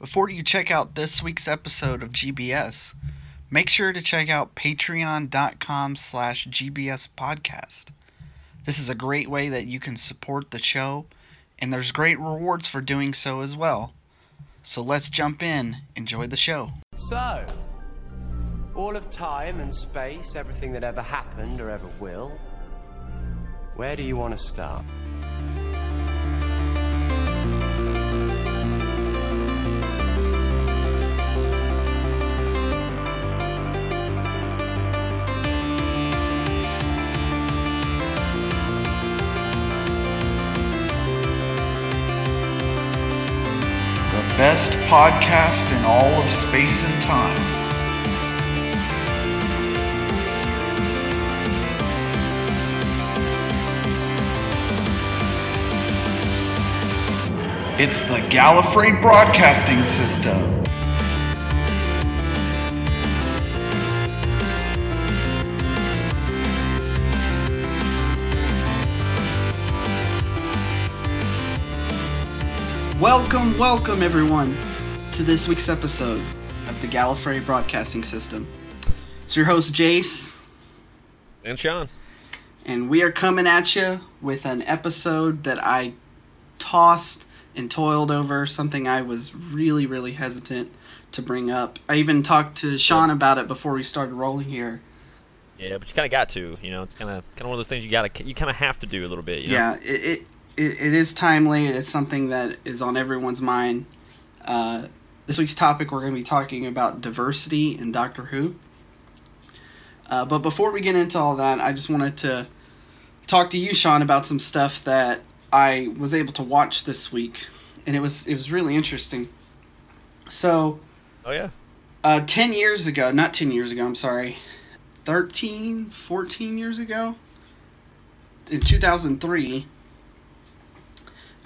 Before you check out this week's episode of GBS, make sure to check out patreon.com slash GBS podcast. This is a great way that you can support the show, and there's great rewards for doing so as well. So let's jump in. Enjoy the show. So, all of time and space, everything that ever happened or ever will, where do you want to start? Best podcast in all of space and time. It's the Gallifrey Broadcasting System. Welcome, welcome everyone to this week's episode of the Gallifrey Broadcasting System. It's your host Jace, And Sean. and we are coming at you with an episode that I tossed and toiled over, something I was really, really hesitant to bring up. I even talked to Sean about it before we started rolling here. Yeah, but you kind of got to. You know, it's kind of kind of one of those things you got to you kind of have to do a little bit. You know? Yeah, it, it, it, it is timely. It's something that is on everyone's mind. Uh, this week's topic, we're going to be talking about diversity in Doctor Who. Uh, but before we get into all that, I just wanted to talk to you, Sean, about some stuff that I was able to watch this week, and it was it was really interesting. So, Oh yeah. uh, 10 years ago, not 10 years ago, I'm sorry, 13, 14 years ago, in 2003,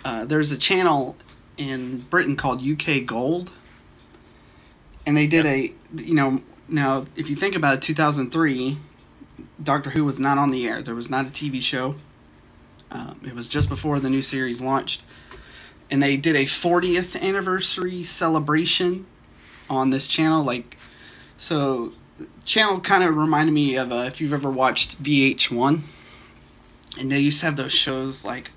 uh, there's a channel in Britain called UK Gold. And they did a, you know, now if you think about it, 2003, Doctor Who was not on the air. There was not a TV show. Um, it was just before the new series launched. And they did a 40th anniversary celebration on this channel. Like, so channel kind of reminded me of uh, if you've ever watched VH1, and they used to have those shows like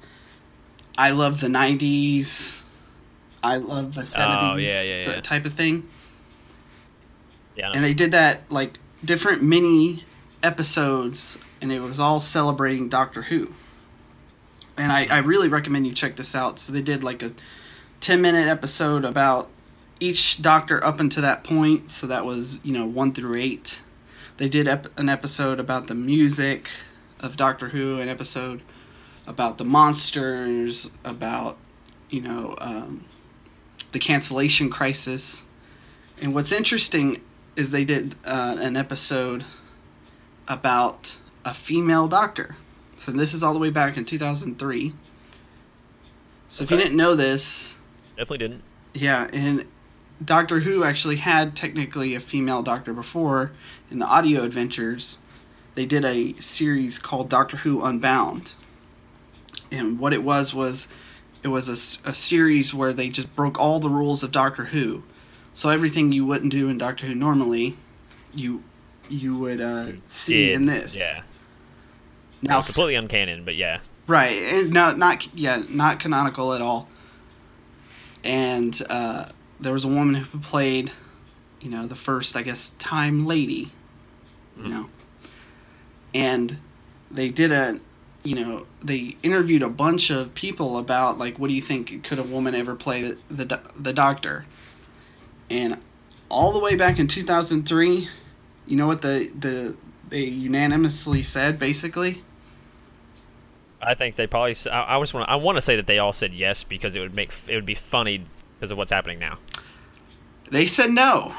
I love the '90s, I love the '70s, Oh, yeah, yeah, the yeah. type of thing. Yeah. And they did that like different mini episodes, and it was all celebrating Doctor Who. And I, I really recommend you check this out. So they did like a 10 minute episode about each doctor up until that point. So that was, you know, 1 through 8. They did ep- an episode about the music of Doctor Who, an episode about the monsters, about, you know, um, the cancellation crisis. And what's interesting is they did uh, an episode about a female doctor. So this is all the way back in 2003. So if you didn't know this, Definitely didn't. yeah, and Doctor Who actually had technically a female doctor before in the audio adventures. They did a series called Doctor Who Unbound. And what it was was it was a, a series where they just broke all the rules of Doctor Who. So everything you wouldn't do in Doctor Who normally, you you would uh, see Did. in this. Yeah. Now, completely uncanon, but yeah. Right, and no, not yeah, not canonical at all. And uh, there was a woman who played, you know, the first, I guess, time lady, you Mhm. know, and they did a, you know, they interviewed a bunch of people about like, what do you think could a woman ever play the the, the doctor? And all the way back in two thousand three, you know what the the they unanimously said basically. I think they probably. I just want. I want to say that they all said yes because it would make. It would be funny because of what's happening now. They said no.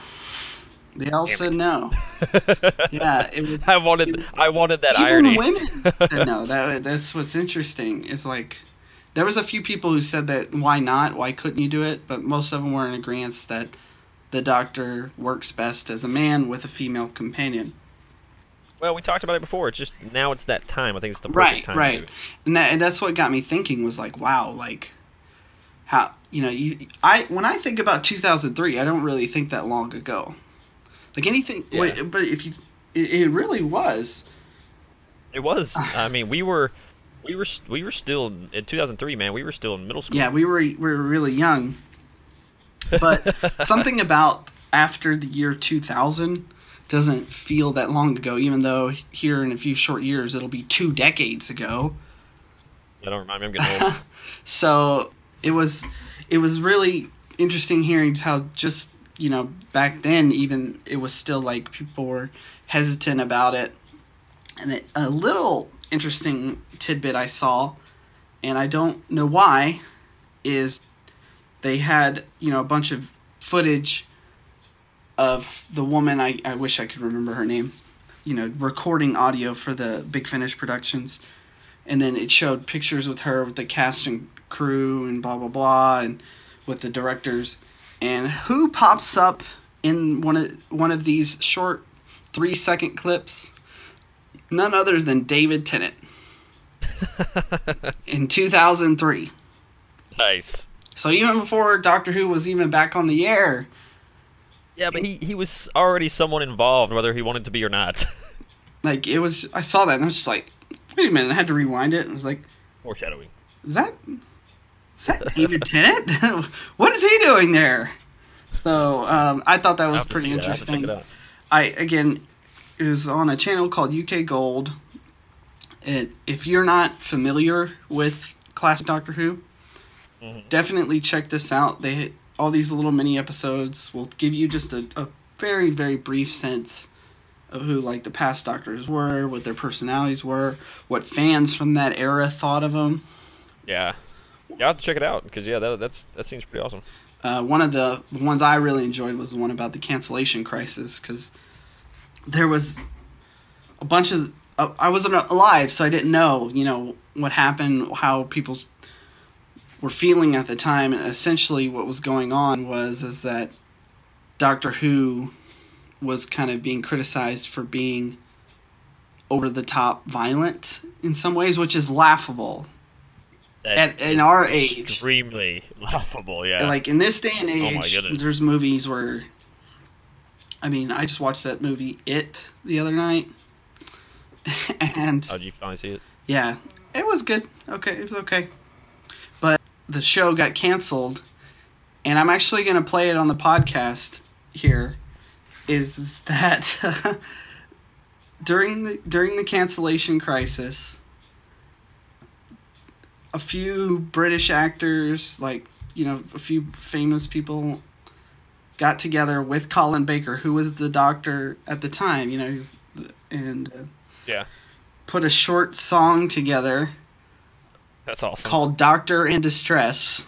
They all Damn said it. no. Yeah, it was. I wanted. I wanted that even irony. women said no. That that's what's interesting. It's like there was a few people who said that why not? Why couldn't you do it? But most of them were in agreement that the Doctor works best as a man with a female companion. Well, we talked about it before. It's just now it's that time. I think it's the perfect Right, time. to right. And that and that's what got me thinking was like, wow, like how you know, you I when I think about 2003, I don't really think that long ago. Like anything, Yeah. wait, but if you, it, it really was. It was. I mean, we were, we were, we were still in 2003, man. We were still in middle school. Yeah, we were we were really young. But something about after the year 2000 doesn't feel that long ago, even though here in a few short years it'll be two decades ago. I don't remind me. I'm getting old. so it was it was really interesting hearing how just you know back then even it was still like people were hesitant about it. And it, a little interesting tidbit i saw and i don't know why is they had you know a bunch of footage of the woman i, I wish i could remember her name you know recording audio for the big finish productions. And then it showed pictures with her with the cast and crew and blah blah blah and with the directors and who pops up in one of one of these short three second clips none other than david tennant in 2003 nice. so even before doctor who was even back on the air Yeah, but he, he was already someone involved, whether he wanted to be or not. like it was i saw that and i was just like wait a minute i had to rewind it and i was like Foreshadowing. Is that is that David Tennant? what is he doing there? So um, I thought that was pretty see that. I'll have to check interesting. I again, it was on a channel called UK Gold. It, if you're not familiar with classic Doctor Who, Mhm. definitely check this out. They all these little mini episodes will give you just a, a very very brief sense of who like the past Doctors were, what their personalities were, what fans from that era thought of them. Yeah. Yeah, I'll have to check it out because yeah, that that's that seems pretty awesome. Uh, one of the, ones I really enjoyed was the one about the cancellation crisis because there was a bunch of uh, I wasn't alive, so I didn't know you know what happened, how people were feeling at the time, and essentially what was going on was is that Doctor Who was kind of being criticized for being over the top violent in some ways, which is laughable. In our age. extremely laughable. Yeah. Like in this day and age, Oh my goodness. there's movies where. I mean, I just watched that movie It the other night, and oh, did you finally see it? yeah, it was good. Okay, it was okay, but the show got canceled, and I'm actually gonna play it on the podcast here. Is, is that during the during the cancellation crisis, a few British actors, like you know, a few famous people, got together with Colin Baker, who was the doctor at the time. You know, and uh, Yeah. put a short song together That's awesome. called "Doctor in Distress."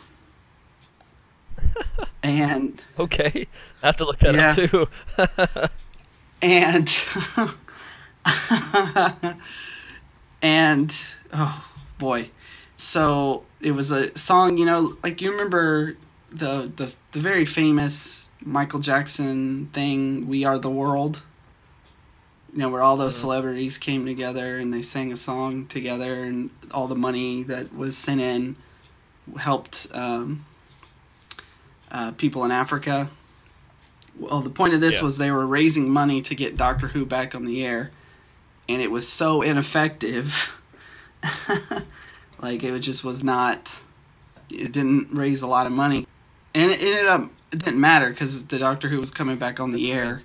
and Okay, I have to look that Yeah. up too. and and oh boy so it was a song you know like you remember the the, the very famous michael jackson thing we are the world you know where all those Mhm. celebrities came together and they sang a song together and all the money that was sent in helped um, uh, people in africa well, the point of this Yeah. was they were raising money to get Doctor Who back on the air, and it was so ineffective. like it just was not. It didn't raise a lot of money, and it ended up. It didn't matter because the Doctor Who was coming back on the air.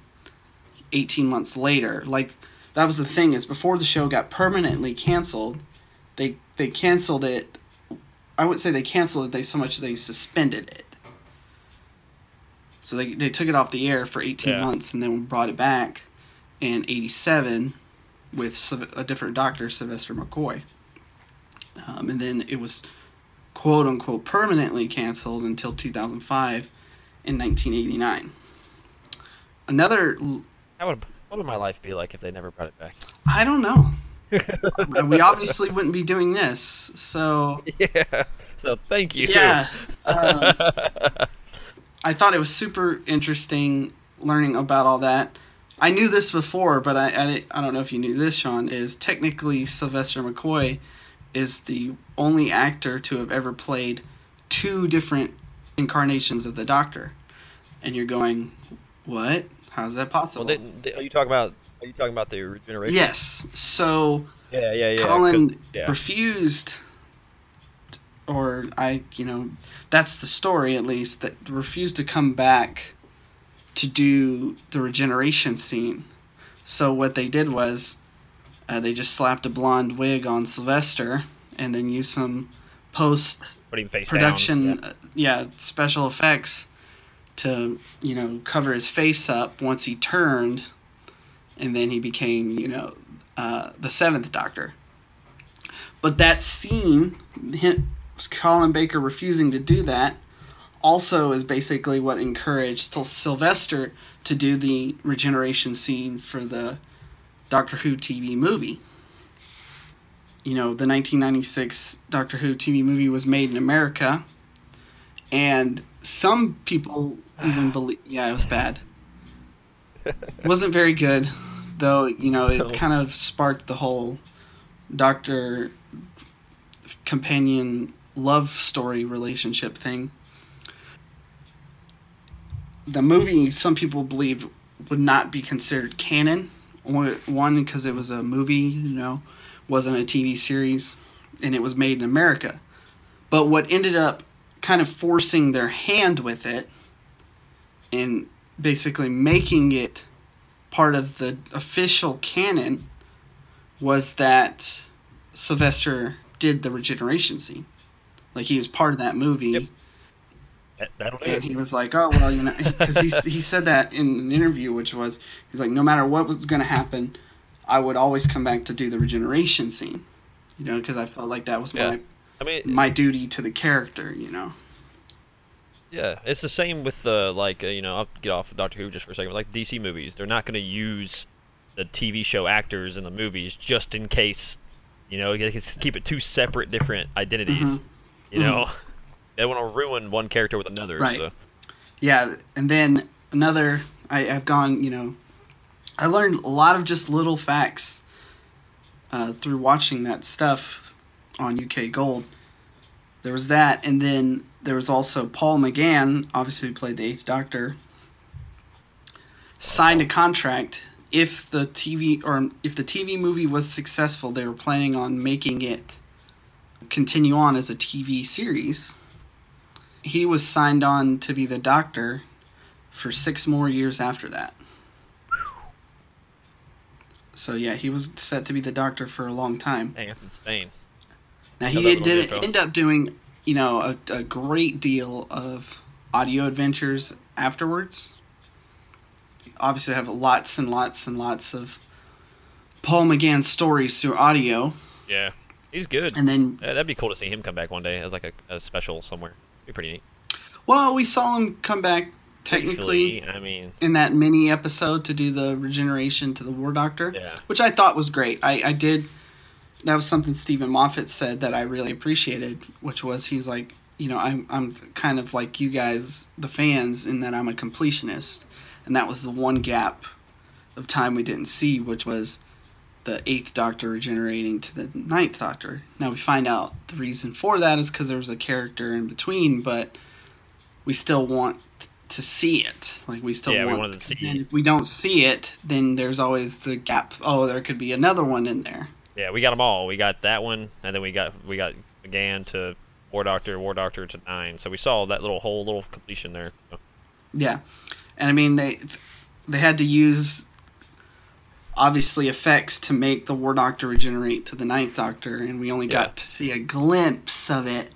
Eighteen months later, like that was the thing is before the show got permanently canceled, they they canceled it. I wouldn't say they canceled it. They so much they suspended it. So they, they took it off the air for 18 Yeah. months and then brought it back in 87 with a different doctor, Sylvester McCoy. Um, and then it was quote unquote permanently canceled until 2005 in 1989. Another, would what would my life be like if they never brought it back? I don't know. we obviously wouldn't be doing this. So yeah. So thank you. Yeah, um, I thought it was super interesting learning about all that. I knew this before, but I, I, I don't know if you knew this, Sean, is technically Sylvester McCoy is the only actor to have ever played two different incarnations of the Doctor, and you're going, what? How's that possible? Well, didn't, are you talking about? Are you talking about the regeneration? yes. So Yeah, yeah, yeah. Colin yeah. refused, or I, you know, that's the story at least, that refused to come back to do the regeneration scene. So what they did was uh, they just slapped a blonde wig on Sylvester and then used some post production, down. uh, yeah, special effects to, you know, cover his face up once he turned and then he became, you know, uh, the seventh Doctor. But that scene, him, Colin Baker refusing to do that, also is basically what encouraged Sylvester to do the regeneration scene for the Doctor Who TV movie. You know, the 1996 Doctor Who TV movie was made in America, and some people even believe, yeah, it was bad. It wasn't very good, though. You know, it No. kind of sparked the whole Doctor companion love story relationship thing. The movie, some people believe, would not be considered canon. One, because it was a movie, you know, wasn't a TV series, and it was made in America. But what ended up kind of forcing their hand with it and basically making it part of the official canon was that Sylvester did the regeneration scene. Like he was part of that movie, Yep. That, that'll and he was like, "Oh well, you know," because he he said that in an interview, which was he's like, "No matter what was going to happen, I would always come back to do the regeneration scene, you know, because I felt like that was Yeah. my I mean, my duty to the character, you know." Yeah, it's the same with the like uh, you know I'll get off of Doctor Who just for a second. but, Like DC movies, they're not going to use the TV show actors in the movies just in case you know they can keep it two separate different identities. Mhm. You know, they want to ruin one character with another. Right. So. Yeah, and then another, I, I've gone, you know, I learned a lot of just little facts uh, through watching that stuff on UK Gold. There was that, and then there was also Paul McGann, obviously who played the Eighth Doctor, signed a contract. If the TV or if the TV movie was successful, they were planning on making it continue on as a TV series he was signed on to be the doctor for six more years after that. So yeah, he was set to be the doctor for a long time. Dang, that's insane. Now he little did end up doing, you know, a, a great deal of audio adventures afterwards. Obviously, have lots and lots and lots of Paul McGann stories through audio, Yeah, he's good. and then that'd be cool to see him come back one day as like a, a special somewhere. Be pretty neat. well, we saw him come back technically Briefly, I mean, in that mini episode to do the regeneration to the War Doctor. yeah, which I thought was great. I, I did. That was something Steven Moffat said that I really appreciated, which was he's like, you know, I'm I'm kind of like you guys, the fans, in that I'm a completionist, and that was the one gap of time we didn't see, which was the eighth Doctor regenerating to the ninth Doctor. Now we find out the reason for that is because there was a character in between, but we still want to see it. Like we still Yeah, want. wanted to see And if we don't see it, then there's always the gap. Oh, there could be another one in there. yeah. We got them all. We got that one, and then we got we got McGann to War Doctor, War Doctor to nine. So we saw that little whole little completion there. Yeah, and I mean they they had to use obviously effects to make the War Doctor regenerate to the Ninth Doctor, and we only Yeah. got to see a glimpse of it.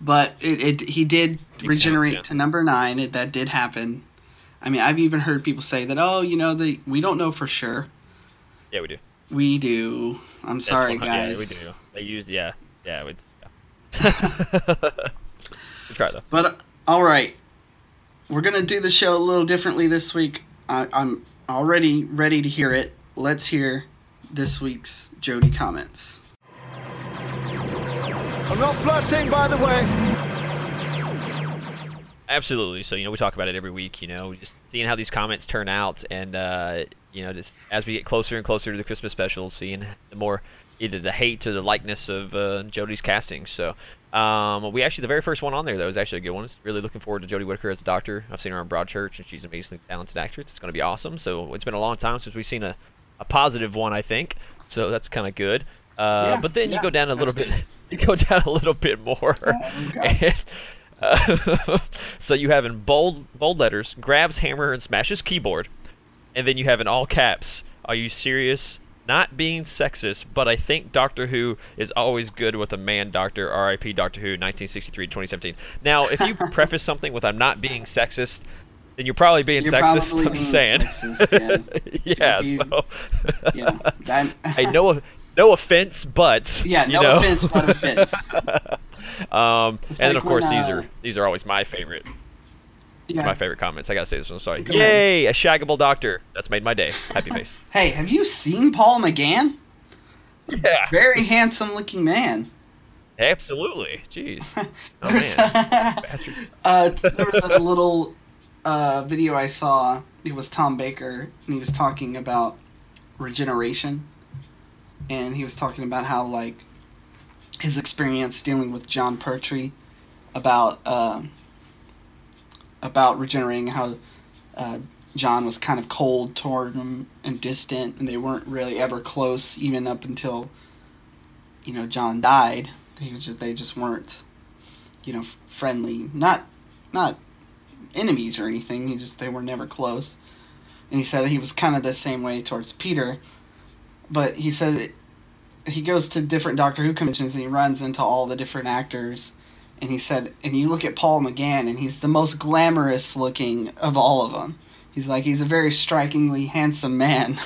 But it, it he did counts, regenerate yeah. to number nine. It, that did happen. I mean, I've even heard people say that. Oh, you know, the we don't know for sure. yeah, we do. We do. I'm That's sorry, guys. Yeah, we do. They use yeah, yeah. It's yeah. we try though. But uh, all right, we're gonna do the show a little differently this week. I, I'm already ready to hear it. Let's hear this week's Jodie comments. I'm not flirting, by the way. Absolutely. So you know we talk about it every week. You know, just seeing how these comments turn out, and uh, you know, just as we get closer and closer to the Christmas special, seeing the more either the hate or the likeness of uh, Jodie's casting. So Um, we actually the very first one on there though is actually a good one. It's really looking forward to Jodie Whittaker as a doctor. I've seen her on Broadchurch, and she's an amazingly talented actress. It's going to be awesome. So it's been a long time since we've seen a, a positive one, I think. So that's kind of good. Uh, Yeah, but then yeah, you go down a little bit. You go down a little bit more. And, uh, so you have in bold bold letters, grabs hammer and smashes keyboard, and then you have in all caps, "Are you serious?" Not being sexist, but I think Doctor Who is always good with a man doctor. R.I.P. Doctor Who, 1963-2017. Now, if you preface something with "I'm not being sexist," then you're probably being You're sexist. probably I'm being saying. sexist, yeah. If you- so. Yeah. I'm- hey, no, no offense, but Yeah, you no know. offense, but offense. um, It's and then of course when, these uh, are these are always my favorite yeah. my favorite comments. I gotta say this one. Sorry. Go ahead. Yay, a shaggable doctor. That's made my day. Happy face. Hey, have you seen Paul McGann? yeah. Very handsome looking man. Absolutely. Jeez. Oh There's- man. Uh, there was a little uh, video I saw. It was Tom Baker, and he was talking about regeneration, and he was talking about how like his experience dealing with Jon Pertwee about um about regenerating, how uh, Jon was kind of cold toward him and distant, and they weren't really ever close, even up until you know Jon died. He was just they just weren't you know, friendly, not not enemies or anything. He just they were never close. And he said he was kind of the same way towards Peter, but he said it, he goes to different Doctor Who conventions and he runs into all the different actors. And he said, and you look at Paul McGann, and he's the most glamorous looking of all of them. He's like he's a very strikingly handsome man.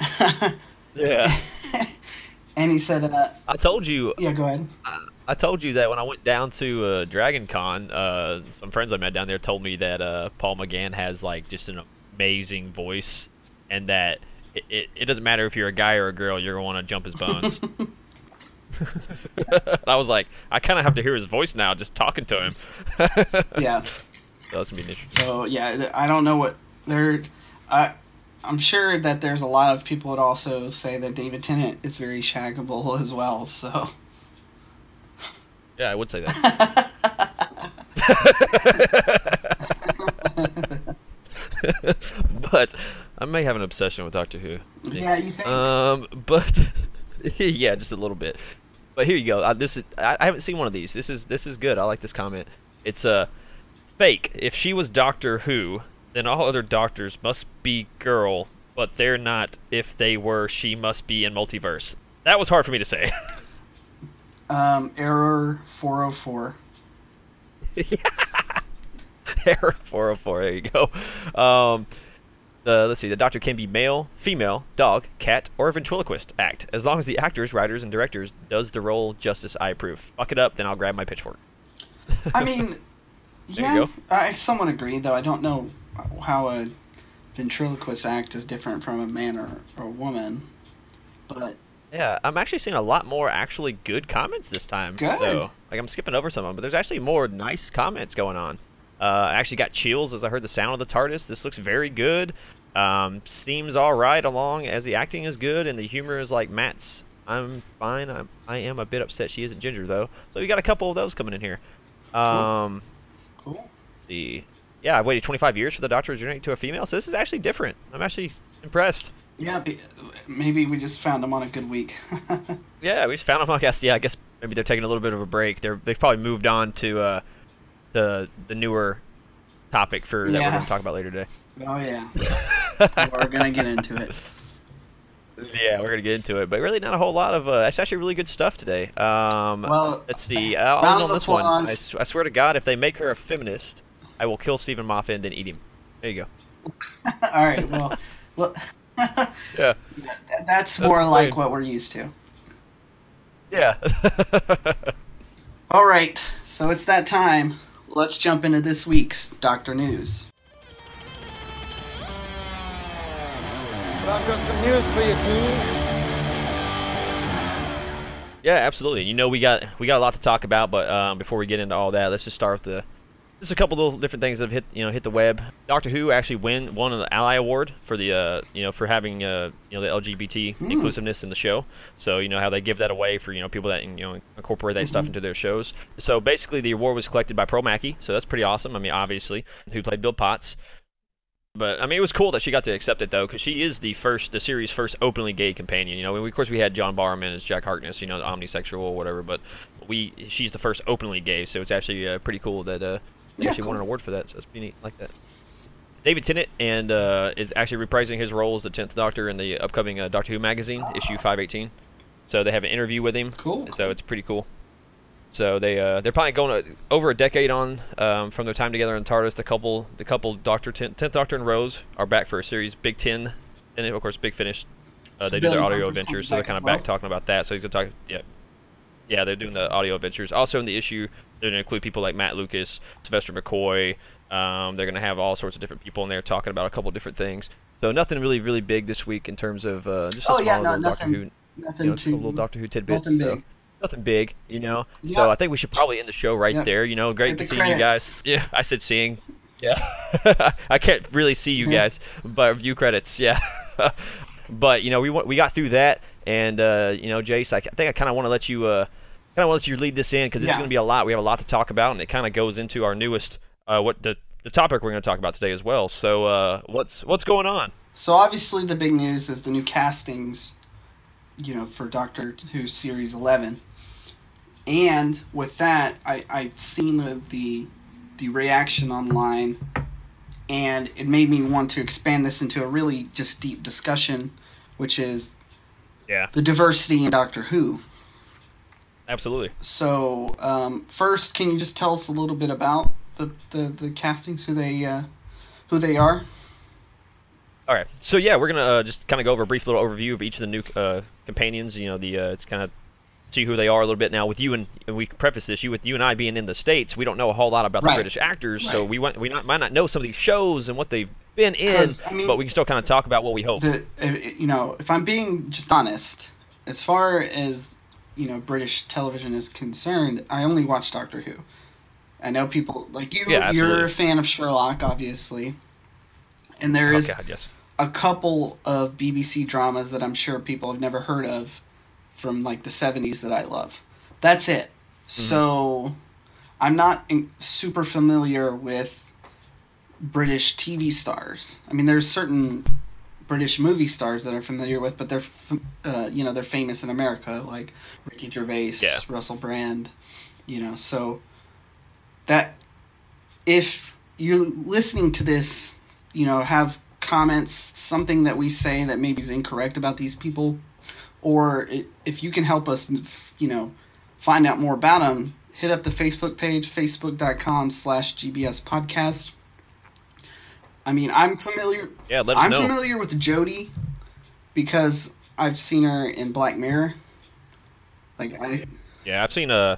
Yeah. and he said, uh, I told you yeah, go ahead. I told you that when I went down to uh, Dragon Con, uh, some friends I met down there told me that uh, Paul McGann has like just an amazing voice, and that it, it, it doesn't matter if you're a guy or a girl, you're gonna want to jump his bones. I was like, I kind of have to hear his voice now, just talking to him. yeah. So that's gonna be interesting. So yeah, I don't know what they're. I I'm sure that there's a lot of people would also say that David Tennant is very shaggable as well. So. Yeah, I would say that. but I may have an obsession with Doctor Who. yeah, you think? Um, but yeah, just a little bit. But here you go. Uh, this is I, I haven't seen one of these. This is this is good. I like this comment. It's a uh, fake. If she was Doctor Who, then all other doctors must be girl, but they're not. If they were, she must be in multiverse. That was hard for me to say. um, error 404. Error 404. There you go. Um, the, let's see. The doctor can be male, female, dog, cat, or a ventriloquist act, as long as the actors, writers, and directors does the role justice. I approve. Fuck it up, then I'll grab my pitchfork. I mean, yeah. I somewhat agree though. I don't know how a ventriloquist act is different from a man or, or a woman, but Yeah, I'm actually seeing a lot more actually good comments this time. Good. Though. Like I'm skipping over some of them, but there's actually more nice comments going on. Uh, I actually got chills as I heard the sound of the TARDIS. This looks very good. Um, seems all right along as the acting is good and the humor is like Matt's. I'm fine. I'm, I am a bit upset she isn't Ginger though. So we got a couple of those coming in here. Um, cool. let's see. Yeah, I've waited 25 years for the Doctor to regenerate to a female, so this is actually different. I'm actually impressed. Yeah, maybe we just found them on a good week. Yeah, we just found them. I guess. Yeah, I guess maybe they're taking a little bit of a break. They're they've probably moved on to uh, the the newer topic for that we're going to talk about later today. oh yeah, we're gonna get into it. Yeah, we're gonna get into it, but really not a whole lot of. Uh, it's actually really good stuff today. Um, Well, let's see. Uh, I'll on this one. I, I swear to God, if they make her a feminist, I will kill Steven Moffat and then eat him. There you go. All right. Well, well Yeah. that's That's more like what we're used to. Yeah. All right. So it's that time. Let's jump into this week's Doctor News. Well, I've got some news for you, dudes. Yeah, absolutely. You know, we got we got a lot to talk about, but um, before we get into all that, let's just start with the Just a couple little different things that have hit you know hit the web. Doctor Who actually win won an Ally Award for the uh, you know for having uh, you know the LGBT Hmm. inclusiveness in the show. So you know how they give that away for you know people that you know incorporate that stuff Mhm. into their shows. So basically, the award was collected by Pearl Mackie. So that's pretty awesome. I mean, obviously, who played Bill Potts. But I mean, it was cool that she got to accept it though, because she is the first, the series' first openly gay companion. You know, we, of course we had John Barrowman as Jack Harkness, you know, the omnisexual or whatever. But we, she's the first openly gay, so it's actually uh, pretty cool that uh, they Yeah, actually won an award for that. So it's pretty neat, like that. David Tennant and uh, is actually reprising his role as the Tenth Doctor in the upcoming uh, Doctor Who magazine issue 518. So they have an interview with him. Cool. So it's pretty cool. So they uh, they're probably going to, over a decade on um, from their time together in TARDIS. The couple the couple Doctor Ten, Tenth Doctor and Rose are back for a series Big Ten, and of course Big Finish. Uh, So they do their audio adventures, so they're kind of back talking about that. So he's gonna talk. Yeah, yeah, they're doing the audio adventures. Also in the issue, they're gonna include people like Matt Lucas, Sylvester McCoy. Um, they're gonna have all sorts of different people in there talking about a couple different things. So nothing really really big this week in terms of uh, just a Oh, small yeah, no, little Doctor Who Nothing you know, too. a little Doctor Who tidbits. nothing so big. nothing big, you know. So I think we should probably end the show right Yep. there. You know, great Hit to see you guys. Yeah, I said seeing. Yeah, I can't really see you guys, but view credits. Yeah, but you know, we we got through that, and uh, you know, Jace, I think I kind of want to let you uh, kind of want to let you lead this in because this is Yeah. going to be a lot. We have a lot to talk about, and it kind of goes into our newest uh, what the the topic we're going to talk about today as well. So uh, what's what's going on? So obviously the big news is the new castings, you know, for Doctor Who series eleven. And with that, I I've seen the the, the reaction online, and it made me want to expand this into a really just deep discussion, which is Yeah, the diversity in Doctor Who. Absolutely. So um, first, can you just tell us a little bit about the the, the castings, who they uh, who they are? All right. So yeah, we're gonna uh, just kind of go over a brief little overview of each of the new uh, companions. You know, the uh, it's kind of see who they are a little bit now. With you and, and we preface this, you with you and I being in the states, we don't know a whole lot about Right. the British actors, so we want we not, might not know some of these shows and what they've been in I mean- but we can still kind of talk about what we hope. the uh, you know if i'm being just honest as far as you know british television is concerned i only watch doctor who. I know people like you Yeah, you're a fan of sherlock obviously. And there is oh God, yes. a couple of bbc dramas that i'm sure people have never heard of from like the 70s that i love. That's it. Mm-hmm. so i'm not in, super familiar with british tv stars. I mean there's certain british movie stars that i'm familiar with but they're uh, you know they're famous in america like ricky gervais Yeah. russell brand you know so that if you're listening to this you know have comments something that we say that maybe is incorrect about these people or if you can help us you know find out more about them hit up the facebook page facebook.com slash gbs podcast i mean i'm familiar Yeah, let us i'm know. familiar with jodie because i've seen her in black mirror like i Yeah, I've seen uh,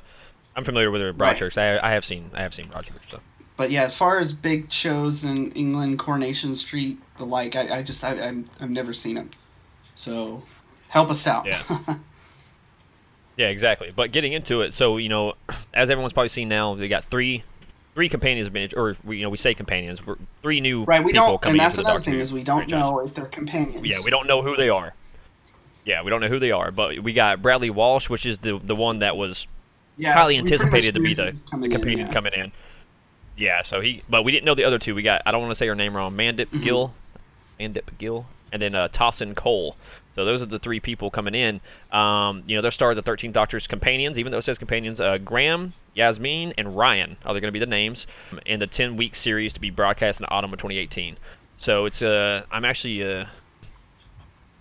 I'm familiar with her Right. Broadchurch. I I have seen I have seen Broadchurch. So but yeah as far as big shows in england coronation street the like i, I just I, I'm, i've never seen them so help us out Yeah. yeah, exactly. But getting into it, so you know, as everyone's probably seen now, they got three. Three companions have been, or we, you know, we say companions. We're, three new right we people don't and that's another thing is we don't franchise. know if they're companions Yeah, we don't know who they are. Yeah, we don't know who they are, but we got Bradley Walsh, which is the the one that was yeah, highly anticipated to be the, he the coming in, companion yeah. coming in. Yeah, so he, but we didn't know the other two. We got I don't want to say her name wrong, Mandip Mhm. Gill, Mandip Gill, and then uh, Tosin Cole. So those are the three people coming in. Um, you know, they're starred the 13th Doctor's companions, even though it says companions. Uh, Graham, Yasmin, and Ryan are they going to be the names in the 10-week series to be broadcast in autumn of 2018. So it's uh, I'm actually uh,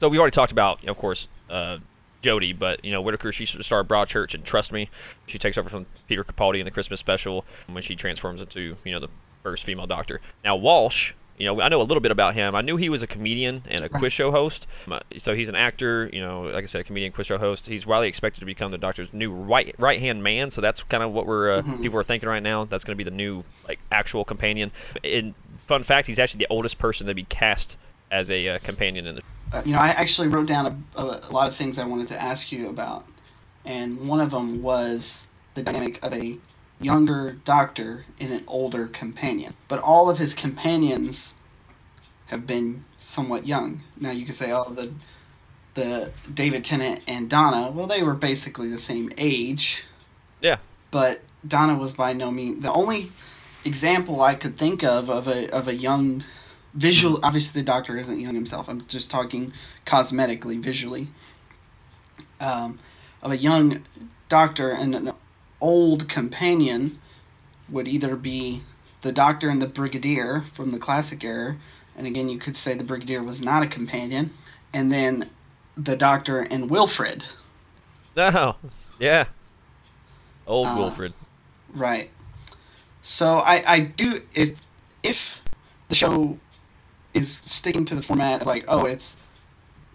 so we already talked about, of course, uh, Jodie, but you know Whittaker, she started Broadchurch, and trust me, she takes over from Peter Capaldi in the Christmas special when she transforms into you know the first female Doctor. Now Walsh, you know I know a little bit about him. I knew he was a comedian and a Right. quiz show host. So he's an actor, you know, like I said, a comedian, quiz show host. He's widely expected to become the Doctor's new right right hand man. So that's kind of what we're uh, Mhm. people are thinking right now. That's going to be the new like actual companion. And fun fact, he's actually the oldest person to be cast as a uh, companion in the Uh, you know, I actually wrote down a, a, a lot of things I wanted to ask you about, and one of them was the dynamic of a younger doctor and an older companion. But all of his companions have been somewhat young. Now you could say, oh, the the David Tennant and Donna, well, they were basically the same age. Yeah. But Donna was by no means the only example I could think of of a of a young visual. Obviously, the Doctor isn't young himself. I'm just talking cosmetically, visually. Um, of a young Doctor and an old companion would either be the Doctor and the Brigadier from the classic era, and again, you could say the Brigadier was not a companion, and then the Doctor and Wilfred. No. Yeah. Old Uh, Wilfred. Right. So I, I do if if the show is sticking to the format of like oh it's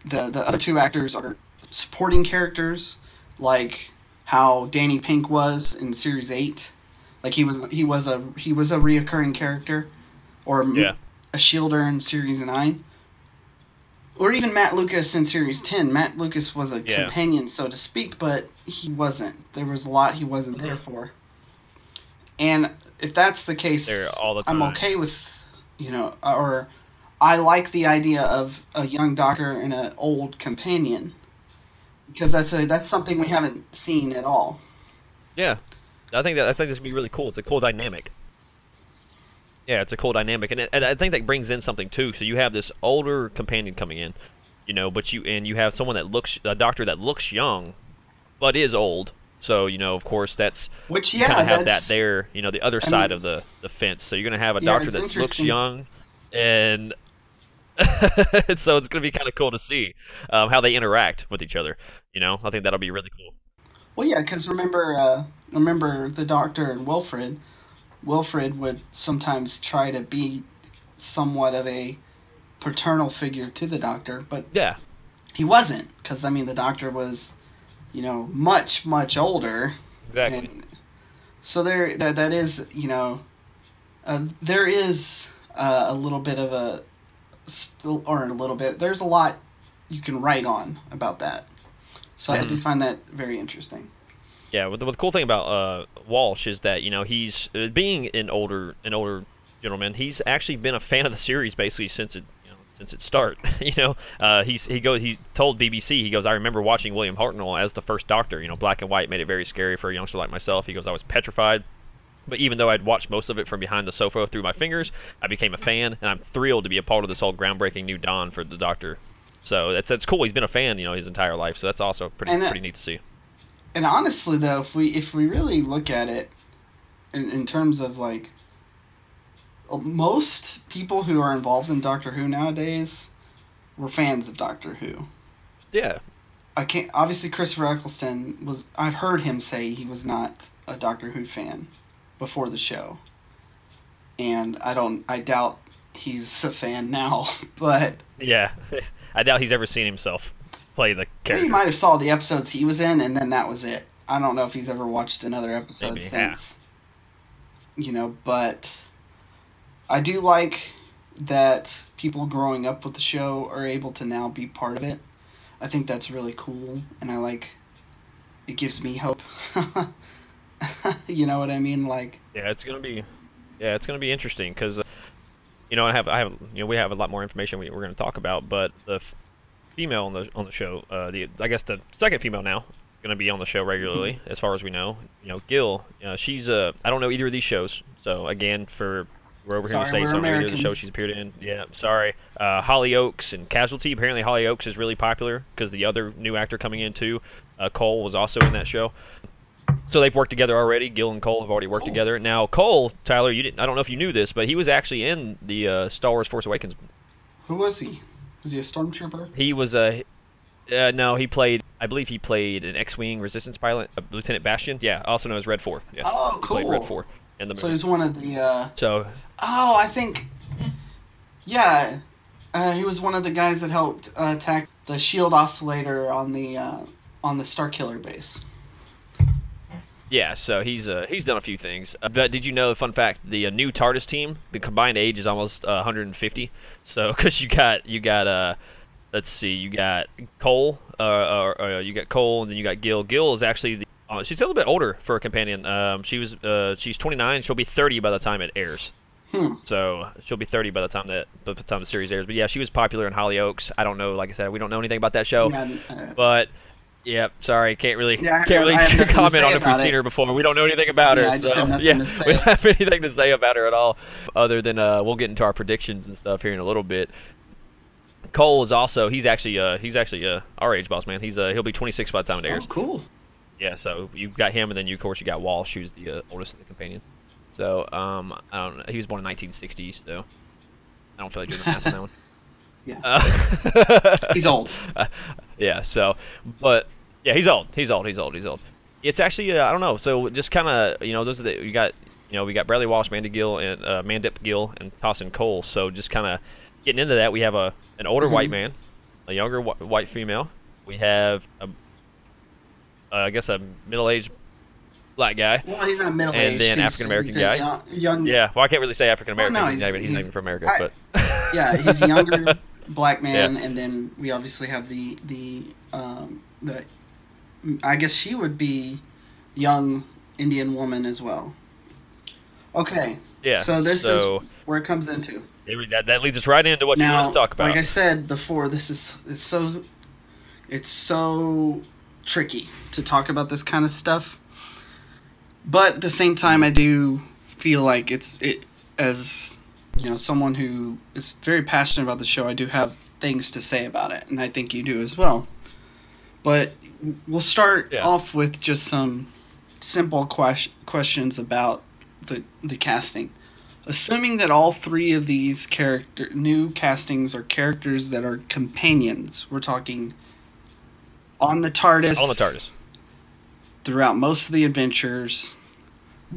the the other two actors are supporting characters like how Danny Pink was in series 8 like he was he was a he was a reoccurring character or Yeah. Ashildr in series 9 or even Matt Lucas in series 10 Matt Lucas was a Yeah. companion so to speak but he wasn't. There was a lot he wasn't there mm-hmm. for. And if that's the case all the I'm okay with you know or I like the idea of a young doctor and an old companion because that's a that's something we haven't seen at all. Yeah, I think that I think this would be really cool. It's a cool dynamic. Yeah, it's a cool dynamic, and, it, and I think that brings in something too. So you have this older companion coming in, you know, but you and you have someone that looks a doctor that looks young, but is old. So you know, of course, that's Which you yeah, kind of have that there, you know, the other I side mean- of the the fence. So you're gonna have a Yeah, doctor that looks young, and so it's gonna be kind of cool to see um, how they interact with each other. You know, I think that'll be really cool. Well, yeah, because remember, uh, remember the Doctor and Wilfred. Wilfred would sometimes try to be somewhat of a paternal figure to the Doctor, but Yeah, he wasn't. Because I mean, the Doctor was, you know, much much older. exactly. And so there, that that is, you know, uh, there is uh, a little bit of a, still, or a little bit. There's a lot you can write on about that. So I do Mhm. find that very interesting. Yeah, what the, the cool thing about uh, Walsh is that you know he's uh, being an older an older gentleman. He's actually been a fan of the series basically since it you know since its start. you know, uh, he's he goes he told BBC he goes I remember watching William Hartnell as the first Doctor. You know, black and white made it very scary for a youngster like myself. He goes I was petrified. But even though I'd watched most of it from behind the sofa through my fingers, I became a fan, and I'm thrilled to be a part of this whole groundbreaking new dawn for the Doctor. So that's that's cool. He's been a fan, you know, his entire life. So that's also pretty And, uh, pretty neat to see. And honestly, though, if we if we really look at it, in, in terms of like, uh, most people who are involved in Doctor Who nowadays were fans of Doctor Who. Yeah, I can't. Obviously, Christopher Eccleston was. I've heard him say he was not a Doctor Who fan before the show, and I don't. I doubt he's a fan now. But Yeah, I doubt he's ever seen himself play the he might have saw the episodes he was in, and then that was it. I don't know if he's ever watched another episode Maybe, yeah. since. You know, but I do like that people growing up with the show are able to now be part of it. I think that's really cool, and I like. It gives me hope. you know what I mean? Like, Yeah, it's gonna be, yeah, it's gonna be interesting because, uh, you know, I have, I have, you know, we have a lot more information we, we're gonna talk about, but the f- female on the on the show, uh, the I guess the second female now, gonna be on the show regularly, as far as we know. You know, Gill, uh, she's uh, I don't know either of these shows, so again, for we're over here in the Sorry, states, I don't of the shows Americans. she's appeared in. Yeah, sorry. Uh, Hollyoaks and Casualty. Apparently, Hollyoaks is really popular because the other new actor coming in too, uh, Cole, was also in that show. So they've worked together already. Gill and Cole have already worked Cool. together. Now Cole, Tyler, you didn't. I don't know if you knew this, but he was actually in the uh, Star Wars: Force Awakens. who was he? Was he a stormtrooper? He was a. Uh, no, he played. I believe he played an X-wing resistance pilot, uh, Lieutenant Bastian. Yeah, also known as Red Four. Yeah, Oh, he played Red cool. Four in the So he's one of the. Uh, So Oh, I think. Yeah, uh, he was one of the guys that helped uh, attack the shield oscillator on the uh, on the Starkiller base. Yeah, so he's uh, he's done a few things. Uh, but did you know? Fun fact: the uh, new TARDIS team, the combined age is almost uh, 150. So because you got you got uh, let's see, you got Cole, uh, or, or you got Cole, and then you got Gill. Gill is actually the Uh, she's a little bit older for a companion. Um, she was uh, she's 29. She'll be 30 by the time it airs. Hmm. So she'll be 30 by the time that by the time the series airs. But yeah, she was popular in Hollyoaks. I don't know. Like I said, we don't know anything about that show. Uh, But yeah, sorry, can't really Yeah, can't really I have nothing to comment on if we've seen her before. We don't know anything about Yeah, her. So yeah, we don't have anything to say about her at all, other than uh, we'll get into our predictions and stuff here in a little bit. Cole is also he's actually uh he's actually uh our age boss man. He's uh he'll be 26 by the time it airs. oh, cool. Yeah, so you've got him, and then you, of course, you got Walsh, who's the uh, oldest of the companions. So, um, I don't know. He was born in 1960s, so I don't feel like doing the math on that one. Yeah. Uh, He's old. Uh, yeah. So, but yeah, he's old. He's old. He's old. He's old. It's actually uh, I don't know. So just kind of you know those are the you got you know we got Bradley Walsh, Mandy Gill, and uh, Mandip Gill, and Tosin Cole. So just kind of getting into that, we have a an older white Mhm. man, a younger wh- white female. We have a uh, I guess a middle-aged black guy. Well, he's not middle aged. And then African-American guy. Young, young Yeah, well, I can't really say African American. Well, no, he's, he's- not even, he's not even from America, I- but yeah, he's a younger black man, Yeah. and then we obviously have the the um, the. I guess she would be young Indian woman as well. Okay, yeah. so this so is where it comes into. it- that, that leads us right into what you want to talk about. like I said before, this is it's so it's so tricky to talk about this kind of stuff. But at the same time, I do feel like it's it as you know someone who is very passionate about the show. I do have things to say about it, and I think you do as well. But we'll start Yeah. off with just some simple ques- questions about the the casting. Assuming that all three of these character new castings are characters that are companions, we're talking on the TARDIS. on the TARDIS. throughout most of the adventures.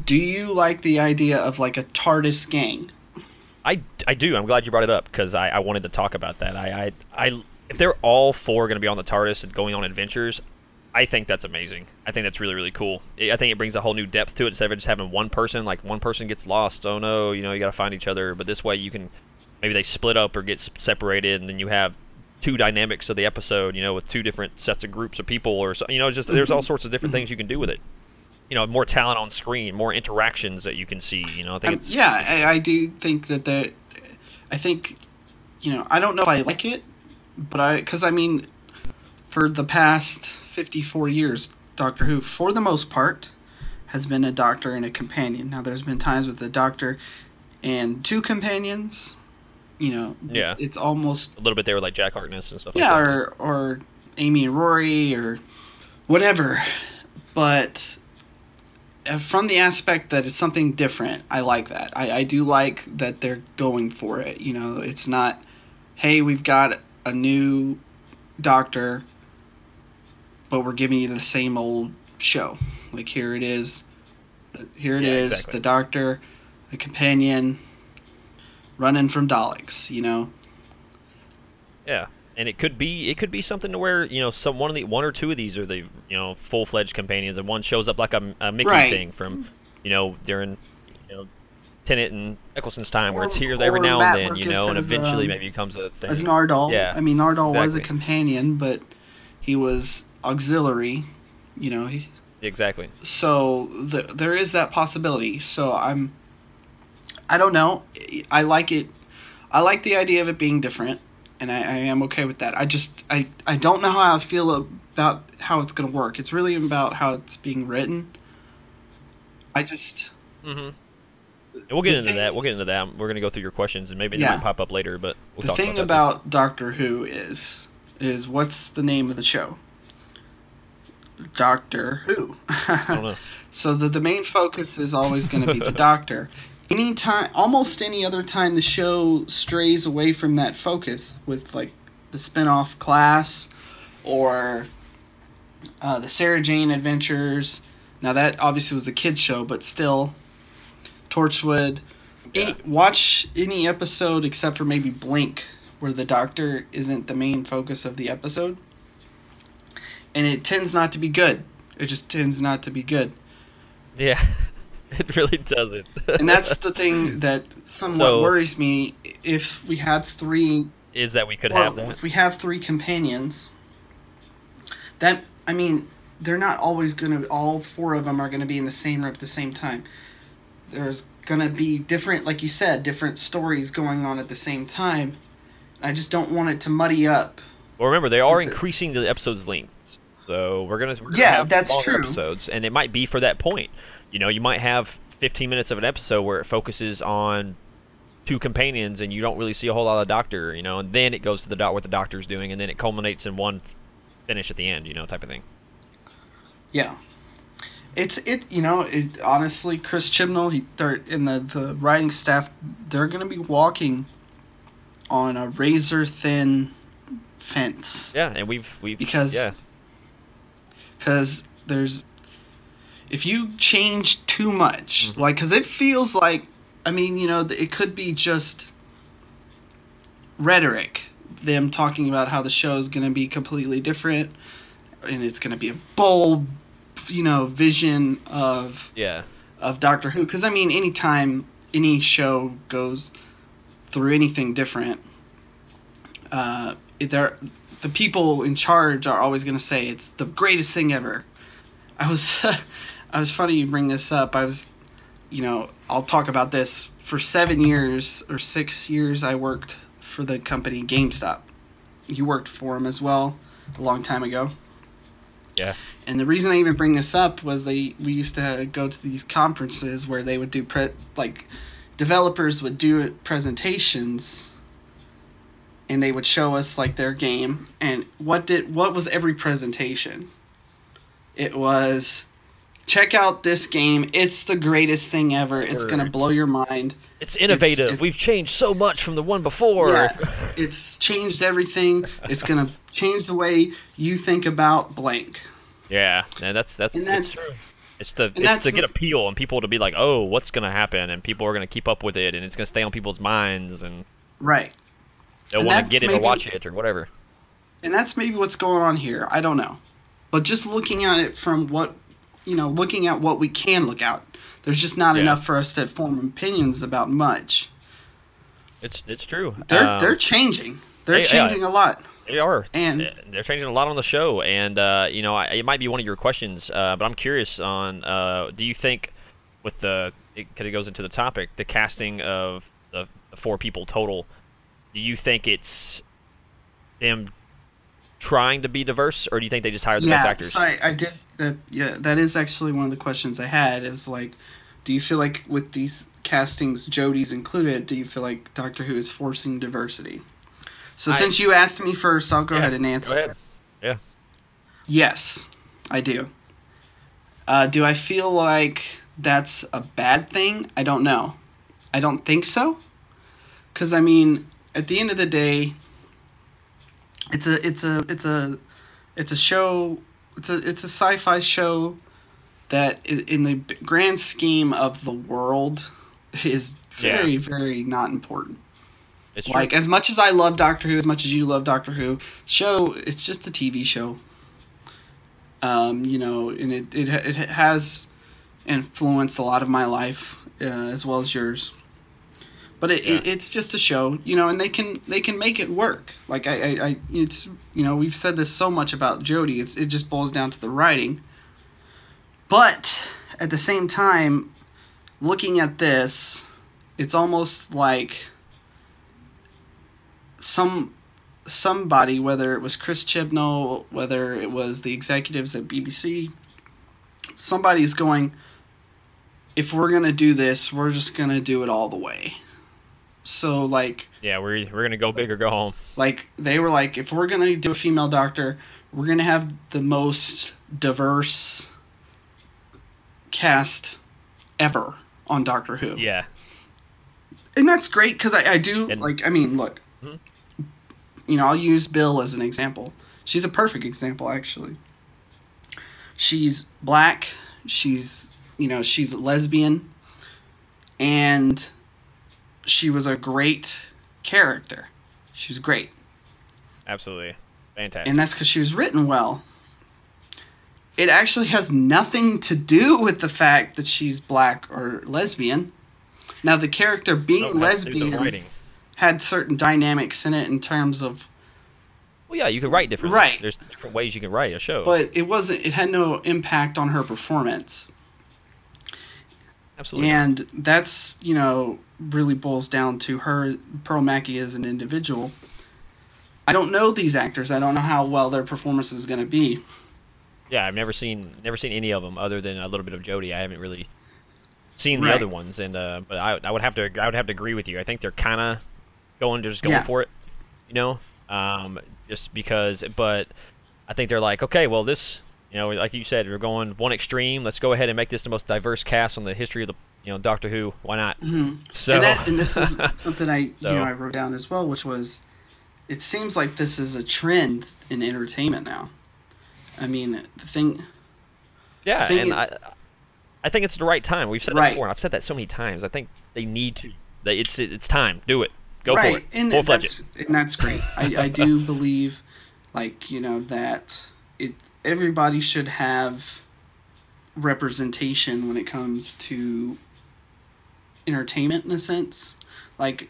Do you like the idea of like a TARDIS gang? I, I do. I'm glad you brought it up because I, I wanted to talk about that. I, I, I if they're all four going to be on the TARDIS and going on adventures, I think that's amazing. I think that's really really cool. I think it brings a whole new depth to it instead of just having one person. Like one person gets lost. Oh no, you know you got to find each other. But this way you can maybe they split up or get separated, and then you have two dynamics of the episode. You know, with two different sets of groups of people, or so, you know, just there's all sorts of different things you can do with it. You know, more talent on screen, more interactions that you can see. You know, I think Um, yeah, I, I do think that the, I think, you know, I don't know if I like it, but I because I mean, for the past fifty four years, Doctor Who, for the most part, has been a doctor and a companion. Now, there's been times with the doctor and two companions. You know, Yeah. it's almost a little bit there with like Jack Harkness and stuff. yeah, like that. or or Amy and Rory or whatever. But uh, from the aspect that it's something different, I like that. I, I do like that they're going for it. You know, it's not, hey, we've got a new doctor, but we're giving you the same old show. Like here it is, here it Yeah, is, exactly. the doctor, the companion, running from Daleks. You know, Yeah, and it could be it could be something to where you know some one of the one or two of these are the you know full fledged companions, and one shows up like a, a Mickey Right. thing from you know during you know Tennant and Eccleston's time, where it's here every now Matt and then, you know, and eventually um, maybe it becomes a thing. as Nardole. Yeah, I mean, Nardole was a companion, but he was auxiliary. You know, he, exactly. so the, there is that possibility. So I'm, I don't know. I like it. I like the idea of it being different, and I, I am okay with that. I just I I don't know how I feel about how it's gonna work. It's really about how it's being written. I just hmm And we'll get into thing- that. We'll get into that. We're gonna go through your questions, and maybe they might pop up later. But we'll the thing about, that about Doctor Who is is what's the name of the show? Doctor Who. I don't know. So the the main focus is always going to be the Doctor. Anytime, almost any other time, the show strays away from that focus with like the spin-off Class or uh, the Sarah Jane Adventures. Now that obviously was a kids show, but still, Torchwood. Any, Yeah. watch any episode except for maybe Blink, where the Doctor isn't the main focus of the episode, and it tends not to be good. It just tends not to be good. Yeah, it really doesn't. and that's the thing that somewhat So- worries me. If we have three, is that we could well, have that. if we have three companions, that I mean, they're not always gonna all four of them are gonna be in the same room at the same time. There's gonna be different, like you said, different stories going on at the same time. I just don't want it to muddy up. Well, remember they are the- increasing the episodes' lengths, so we're gonna, we're gonna Yeah, have that's true. episodes, and it might be for that point. You know, you might have 15 minutes of an episode where it focuses on two companions, and you don't really see a whole lot of the doctor. You know, and then it goes to the doc what the doctor's doing, and then it culminates in one finish at the end. You know, type of thing. Yeah. It's it you know it honestly Chris Chibnall he they're in the the writing staff they're gonna be walking on a razor thin fence Yeah, and we've we've because yeah because there's if you change too much Mhm. like because it feels like I mean you know it could be just rhetoric them talking about how the show is gonna be completely different and it's gonna be a bold you know vision of yeah. of Doctor Who. Because I mean anytime any show goes through anything different uh they're the people in charge are always going to say it's the greatest thing ever. I was I was funny you bring this up. I was you know I'll talk about this. For 7 years or 6 years I worked for the company GameStop. You worked for them as well a long time ago. Yeah and the reason I even bring this up was they we used to go to these conferences where they would do pre- like developers would do presentations and they would show us like their game. And what did what was every presentation? It was check out this game. It's the greatest thing ever. It's going to blow your mind. It's innovative. it's- we've changed so much from the one before. Yeah, it's changed everything. It's going to change the way you think about blank Yeah, and that's that's, And it's that's- true. It's to it's to get appeal and people to be like, oh, what's gonna happen, and people are gonna keep up with it, and it's gonna stay on people's minds, and right they'll want to get it or watch it or whatever. and that's maybe what's going on here. I don't know, but just looking at it from what you know, looking at what we can look at, there's just not Yeah. enough for us to form opinions about much. It's it's true. They're Um, they're changing. They're they- yeah. changing a lot. They are, And- they're changing a lot on the show, and uh, you know, I, it might be one of your questions, uh, but I'm curious on, uh, do you think, with the, because it, goes into the topic, the casting of the, the four people total, do you think it's them trying to be diverse, or do you think they just hired the yeah, best actors? so I, I did that. Yeah, that is actually one of the questions I had. Is like, do you feel like with these castings, Jodie's included, do you feel like Doctor Who is forcing diversity? So I- since you asked me first, I'll go Yeah, ahead and answer. Go ahead. Yeah. Yes, I do. Uh, do I feel like that's a bad thing? I don't know. I don't think so. Because I mean, at the end of the day, it's a it's a it's a it's a show. It's a it's a sci-fi show that in the grand scheme of the world is Yeah. very very not important. It's true. Like as much as I love Doctor Who, as much as you love Doctor Who, show it's just a TV show. Um, you know, and it it it has influenced a lot of my life uh, as well as yours. But it, it it's just a show, you know, and they can they can make it work. Like I, I, I it's you know we've said this so much about Jodie. It's it just boils down to the writing. But at the same time, looking at this, it's almost like some somebody, whether it was Chris Chibnall, whether it was the executives at BBC, somebody's going, if we're gonna do this, we're just gonna do it all the way. So like yeah, we're we're gonna go big or go home. like they were like, if we're gonna do a female doctor, we're gonna have the most diverse cast ever on Doctor Who Yeah, and that's great because I, I do And- like i mean look Mhm. You know i'll use bill as an example. She's a perfect example actually. She's black she's you know she's a lesbian and she was a great character. She's great. Absolutely, fantastic. and that's because she was written well. It actually has nothing to do with the fact that she's black or lesbian. Now the character being Nope, has to do with the lesbian writing. Had certain dynamics in it in terms of Well, yeah, you could write differently. Right. There's different ways you can write a show. but it wasn't. It had no impact on her performance. Absolutely. And that's, you know, really boils down to her, Pearl Mackie as an individual. I don't know these actors. I don't know how well their performance is going to be. Yeah, I've never seen never seen any of them other than a little bit of Jodie. I haven't really seen the Right. other ones, and uh, but I, I would have to I would have to agree with you. I think they're kind of going just going Yeah. for it, you know, um, just because. But I think they're like, okay, well this, you know, like you said, we're going one extreme. Let's go ahead and make this the most diverse cast on the history of the you know Doctor Who. Why not? hmm So and, that, and this is something I, you know, I wrote down as well, which was, it seems like this is a trend in entertainment now. I mean, the thing, Yeah, think and it- I, I think it's the right time. We've said Right. that before, I've said that so many times. I think they need to. It's it's time. Do it. Go right, for it. and Full that's and that's great. I, I do believe, like you know, that it everybody should have representation when it comes to entertainment in a sense. Like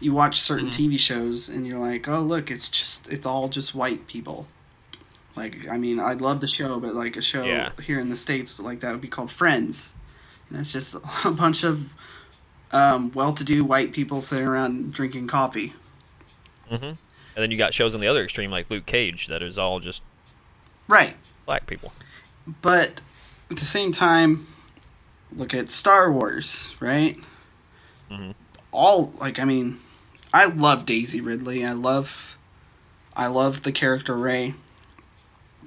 you watch certain Mhm. TV shows and you're like, oh look, it's just it's all just white people. Like I mean, I love the show, but like a show Yeah. here in the states like that would be called Friends, and it's just a bunch of um, well-to-do white people sitting around drinking coffee. hmm And then you got shows on the other extreme like Luke Cage that is all just Right. black people. But at the same time, look at Star Wars, right? Mhm. All like I mean, I love Daisy Ridley. I love I love the character Rey.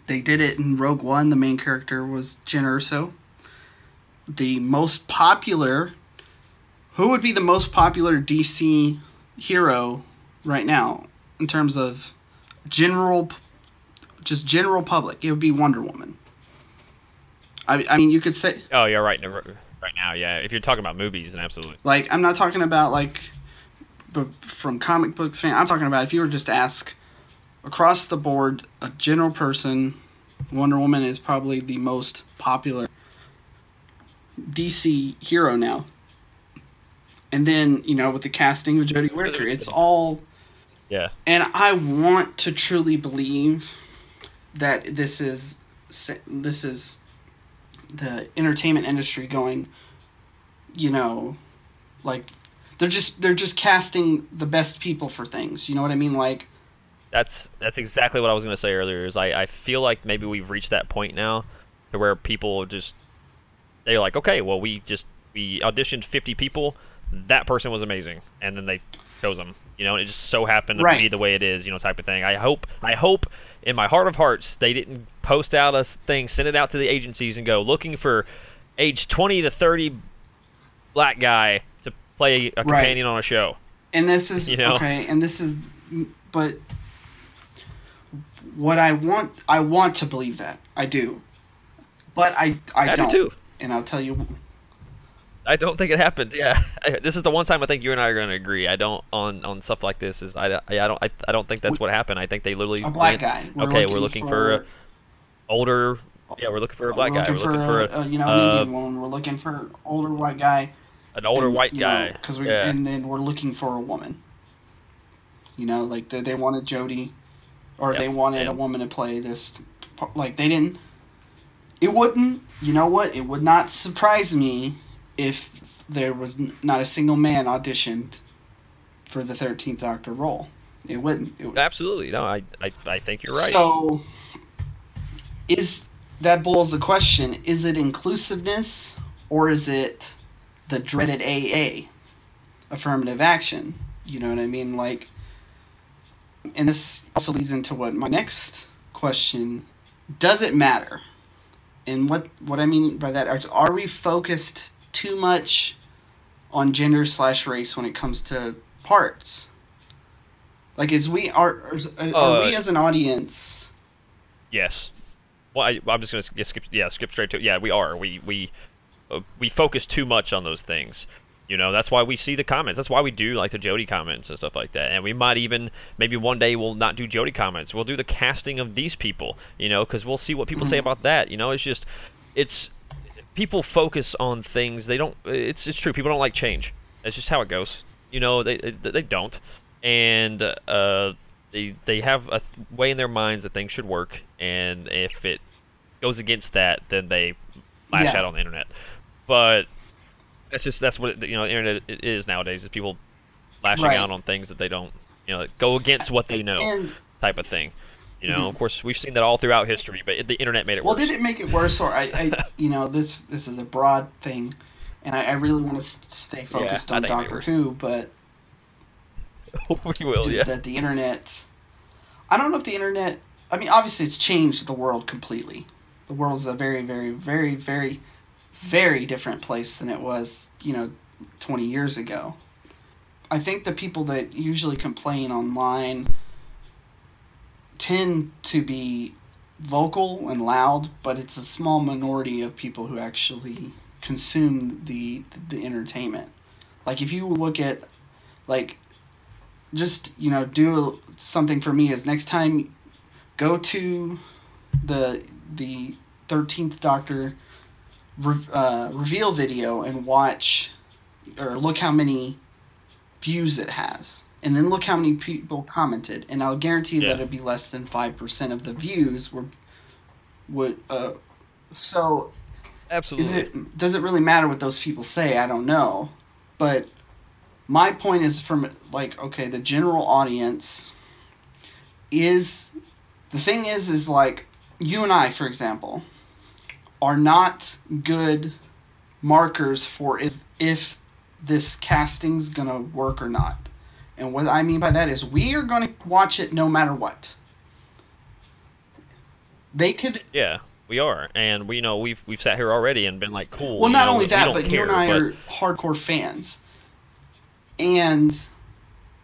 They did it in Rogue One. The main character was Jyn Erso. The most popular who would be the most popular DC hero right now in terms of general just general public? It would be Wonder Woman. I, I mean, you could say Oh yeah, right. Right now, yeah. If you're talking about movies, then absolutely. like I'm not talking about like b- from comic books fan. I'm talking about if you were just to ask across the board a general person, Wonder Woman is probably the most popular DC hero now. And then you know with the casting of Jodie Whittaker, it's all Yeah. and I want to truly believe that this is this is the entertainment industry going, you know, like they're just they're just casting the best people for things. You know what I mean? Like That's that's exactly what I was gonna say earlier. Is I, I feel like maybe we've reached that point now, to where people just they're like, okay, well we just we auditioned 50 people, that person was amazing, and then they chose them. You know, and it just so happened to Right. be the way it is. You know, type of thing. I hope I hope in my heart of hearts they didn't post out a thing, send it out to the agencies, and go looking for age 20 to 30 black guy to play a Right. companion on a show. and this is You know? okay, and this is but what I want I want to believe that. I do. But I I, I do don't. too. And I'll tell you I don't think it happened. Yeah, I- this is the one time I think you and I are going to agree. I don't on on stuff like this. Is I, I, I don't I, I don't think that's what happened. I think they literally a black went, guy. okay, we're looking for a older. Yeah, we're looking for a black we're guy. We're looking looking for, for a, a, uh, you know uh, an Indian woman. We're looking for older white guy. an older and, white guy. Because we yeah. and then we're looking for a woman. You know, like they, they wanted Jodie, or Yep, they wanted a woman to play this. Like they didn't. It wouldn't. You know what? It would not surprise me if there was not a single man auditioned for the Thirteenth Doctor role. It wouldn't. It, would. Absolutely, no, I, I I think you're right. So, is that boils the question: Is it inclusiveness or is it the dreaded AA, affirmative action? You know what I mean? Like, and this also leads into what my next question: Does it matter? And what what I mean by that are are we focused too much on gender slash race when it comes to parts? Like, is we are are, are Uh, we as an audience? Yes. Well, I, I'm just gonna sk- skip. Yeah, skip straight to. Yeah, we are. We we uh, we focus too much on those things. You know, that's why we see the comments. That's why we do like the Jodie comments and stuff like that. And we might even maybe one day we'll not do Jodie comments. We'll do the casting of these people. You know, because we'll see what people say Mhm. about that. You know, it's just it's people focus on things they don't. It's it's true. People don't like change. That's just how it goes. You know, they they, they don't. And uh, they they have a way in their minds that things should work, and if it goes against that, then they lash Yeah. out on the internet. But that's just that's what it, you know the internet is nowadays is people lashing Right. out on things that they don't you know go against what they know And type of thing. You know, Mhm. of course, we've seen that all throughout history, but the internet made it well, worse. did it make it worse, or I, I you know, this this is a broad thing, and I, I really want to stay focused I on think it made it Doctor. Who, but we will, is yeah. that the internet? I don't know if the internet. I mean, obviously, it's changed the world completely. The world is a very, very, very, very, very different place than it was, you know, 20 years ago. I think the people that usually complain online tend to be vocal and loud, but it's a small minority of people who actually consume the the entertainment. Like if you look at like just you know do something for me is next time go to the the 13th doctor re- uh, reveal video and watch or look how many views it has and then look how many people commented and i'll guarantee Yeah. that it'd be less than 5% of the views were would uh so Absolutely. is it does it really matter what those people say i don't know but my point is from like okay the general audience is the thing is is like you and i for example are not good markers for if if this casting's gonna work or not and what i mean by that is we are gonna watch it no matter what they could Yeah, we are, and we you know we've we've sat here already and been like, cool. Well, not know, only that, but you and I but- are hardcore fans. And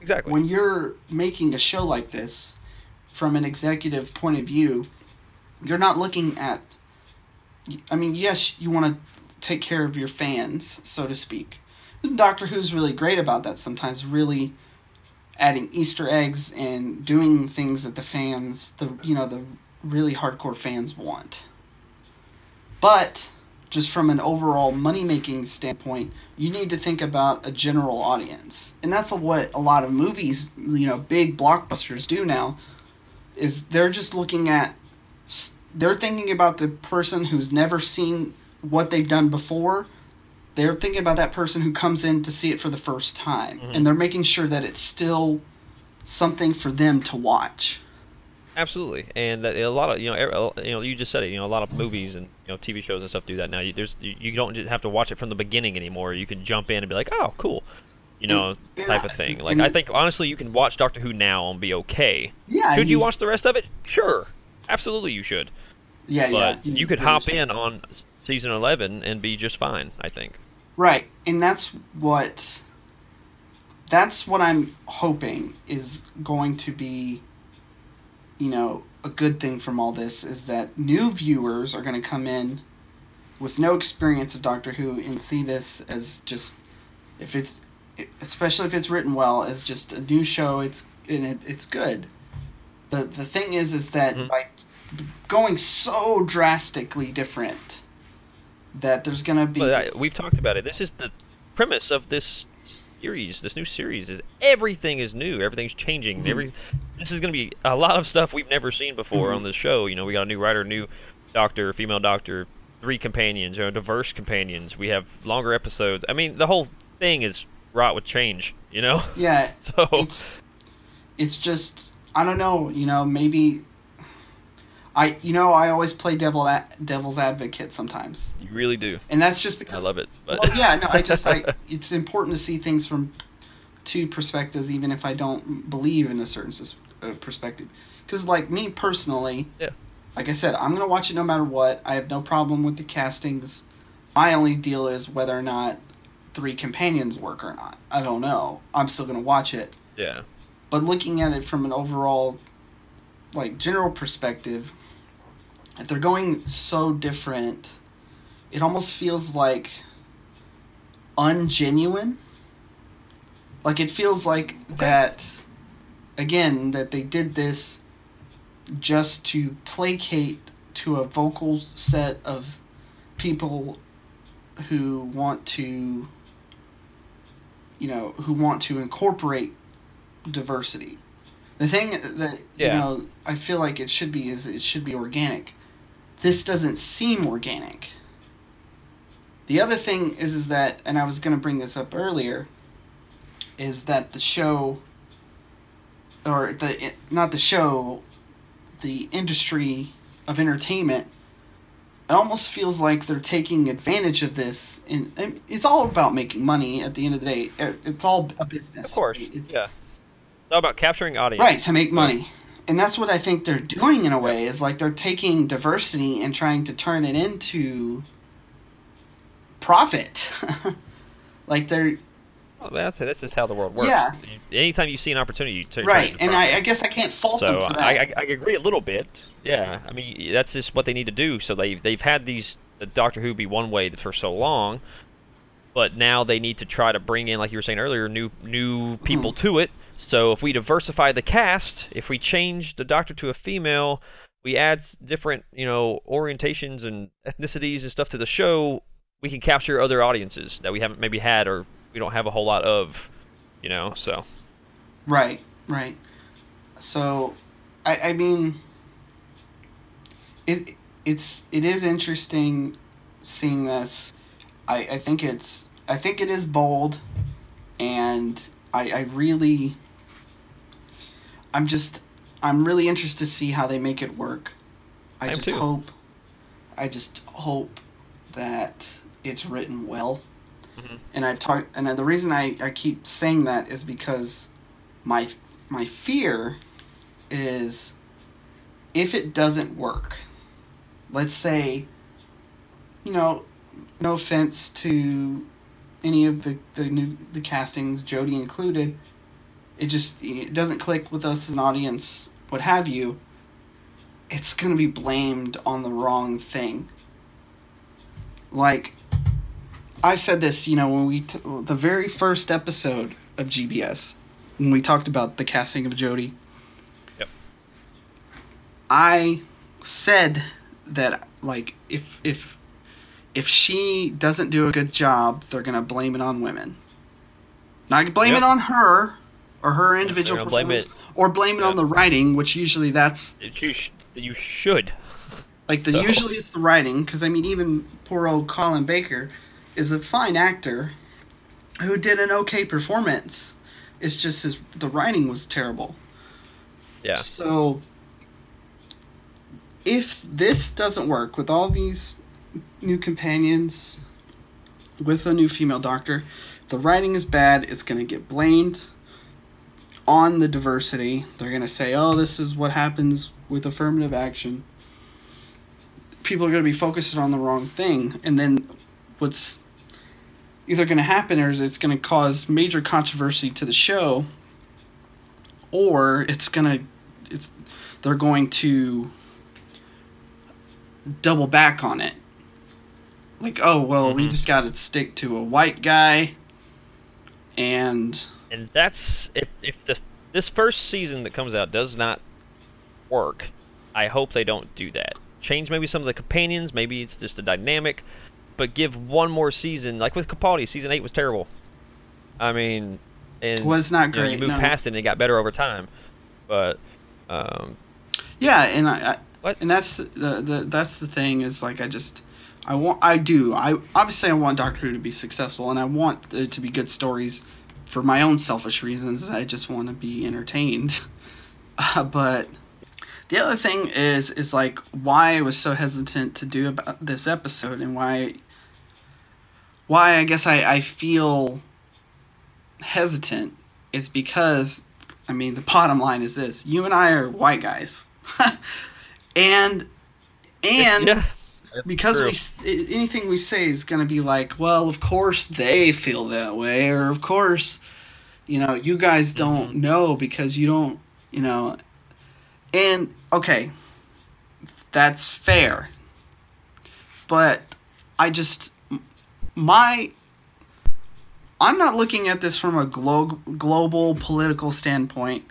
exactly. when you're making a show like this, from an executive point of view, you're not looking at. I mean, yes, you want to take care of your fans, so to speak. Doctor Who's really great about that sometimes, really adding Easter eggs and doing things that the fans, the you know, the really hardcore fans want. But just from an overall money making standpoint, you need to think about a general audience. And that's what a lot of movies, you know, big blockbusters do now is they're just looking at they're thinking about the person who's never seen what they've done before. They're thinking about that person who comes in to see it for the first time Mhm. and they're making sure that it's still something for them to watch. Absolutely, and a lot of you know, er- you know, you just said it. You know, a lot of movies and you know TV shows and stuff do that now. You, there's you, you don't just have to watch it from the beginning anymore. You can jump in and be like, oh, cool, you know, type of thing. I- Like I think honestly, you can watch Doctor Who now and be okay. Yeah. Should you watch the rest of it? Sure, absolutely, you should. Yeah, But yeah. you could hop in on season eleven and be just fine. I think. Right, and that's what that's what I'm hoping is going to be you know, a good thing from all this is that new viewers are going to come in with no experience of Doctor Who and see this as just if it's especially if it's written well as just a new show it's and it, it's good. The the thing is is that Mhm. by going so drastically different that there's going to be But I, we've talked about it. This is the premise of this series. This new series is everything is new. Everything's changing. Mhm. Every this is going to be a lot of stuff we've never seen before Mhm. on this show. You know, we got a new writer, new doctor, female doctor, three companions, you know, diverse companions. We have longer episodes. I mean, the whole thing is wrought with change. You know, yeah, so it's it's just I don't know, you know, maybe I you know I always play devil a- devil's advocate sometimes, you really do. and that's just because I love it. But well, yeah, no, I just I it's important to see things from two perspectives, even if I don't believe in a certain uh, perspective. Because like me personally, Yeah. like I said, I'm gonna watch it no matter what. I have no problem with the castings. My only deal is whether or not three companions work or not. I don't know. I'm still gonna watch it. yeah, But looking at it from an overall, like general perspective, if they're going so different, it almost feels like ungenuine. Like it feels like that, again, that they did this just to placate to a vocal set of people who want to, you know, who want to incorporate diversity. The thing that Yeah. you know I feel like it should be is it should be organic. This doesn't seem organic. The other thing is is that and I was going to bring this up earlier is that the show or the not the show the industry of entertainment it almost feels like they're taking advantage of this and, and it's all about making money at the end of the day It- it's all a business Of course. right? Yeah. It's all about capturing audience. right to make money and that's what i think they're doing in a way is like they're taking diversity and trying to turn it into profit like they're Well, that's it. This is how the world works. Yeah. Anytime you see an opportunity, you turn right and I, I guess i can't fault So them for that I, I, I agree a little bit. Yeah, I mean that's just what they need to do. So they they've had these the Doctor Who be one way for so long, but now they need to try to bring in, like you were saying earlier, new new people Mm-hmm. to it. So if we diversify the cast, if we change the Doctor to a female, we add different you know orientations and ethnicities and stuff to the show, we can capture other audiences that we haven't maybe had or we don't have a whole lot of, you know. So Right, right. So, I, I mean, it it's it is interesting seeing this. I, I think it's I think it is bold, and I I really I'm just I'm really interested to see how they make it work. I I just too. hope I just hope that it's written well. Mhm. And I talk and the reason I, I keep saying that is because my my fear is if it doesn't work. Let's say you know, no offense to any of the the new the castings, Jodie included, it just it doesn't click with us as an audience, what have you. It's gonna be blamed on the wrong thing. Like I said this, you know, when we t- the very first episode of GBS, when we talked about the casting of Jodie. Yep. I said that like if if if she doesn't do a good job, they're gonna blame it on women. Not blame Yep. it on her or her individual gonna blame performance, or blame it yeah. on the writing, which usually that's you sh- you should. like the So- usually it's the writing because I mean even poor old Colin Baker is a fine actor who did an okay performance. It's just his the writing was terrible. Yeah. So if this doesn't work with all these new companions with a new female doctor, the writing is bad, it's going to get blamed on the diversity. They're going to say, "Oh, this is what happens with affirmative action." People are going to be focused on the wrong thing, and then what's either going to happen is it's going to cause major controversy to the show or it's going to it's they're going to double back on it like oh well we Mhm. just got to stick to a white guy and and that's if if the this first season that comes out does not work, I hope they don't do that. Change maybe some of the companions, maybe it's just a dynamic, but give one more season. Like with Capaldi, season eight was terrible. I mean, and was not you, know, great you moved no. past it and it got better over time, but um, Yeah, and I, I What? and that's the, the that's the thing is like I just I want I do I obviously I want Doctor Who to be successful and I want it to be good stories for my own selfish reasons. I just want to be entertained. Uh, but the other thing is is like why I was so hesitant to do about this episode and why why I guess I, I feel hesitant is because I mean the bottom line is this you and I are white guys and and yeah, that's because true. we anything we say is going to be like well of course they feel that way or of course you know you guys don't Mhm. know because you don't you know and okay that's fair but i just my i'm not looking at this from a glo- global political standpoint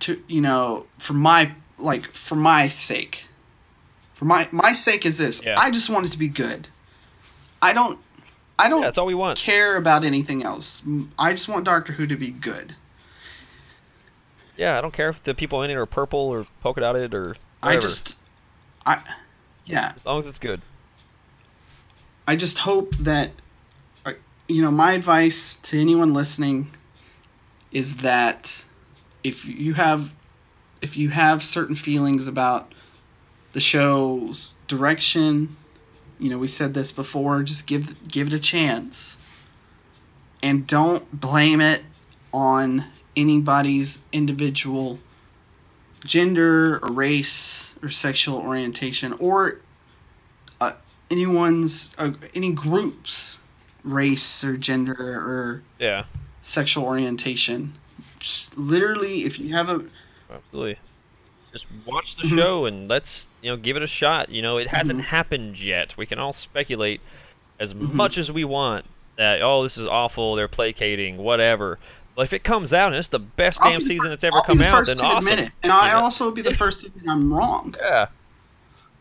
to you know for my like for my sake for my my sake is this Yeah. i just want it to be good i don't i don't Yeah, that's all we want. care about anything else. I just want Doctor Who to be good. Yeah, I don't care if the people in it are purple or polka dotted or whatever. I just, I, yeah, as long as it's good. I just hope that, uh, you know, my advice to anyone listening is that if you have, if you have certain feelings about the show's direction, you know, we said this before, just give give it a chance, and don't blame it on anybody's individual gender or race or sexual orientation or uh, anyone's uh, any groups race or gender or Yeah, sexual orientation. Just literally if you have a absolutely. Just watch the Mhm. show and let's you know give it a shot. You know, it hasn't Mhm. happened yet. We can all speculate as Mhm. much as we want that oh this is awful. They're placating, whatever. But if it comes out and it's the best I'll damn be- season that's ever I'll be come the out, first then to awesome. admit it and i know? also will be the first to admit i'm wrong Yeah,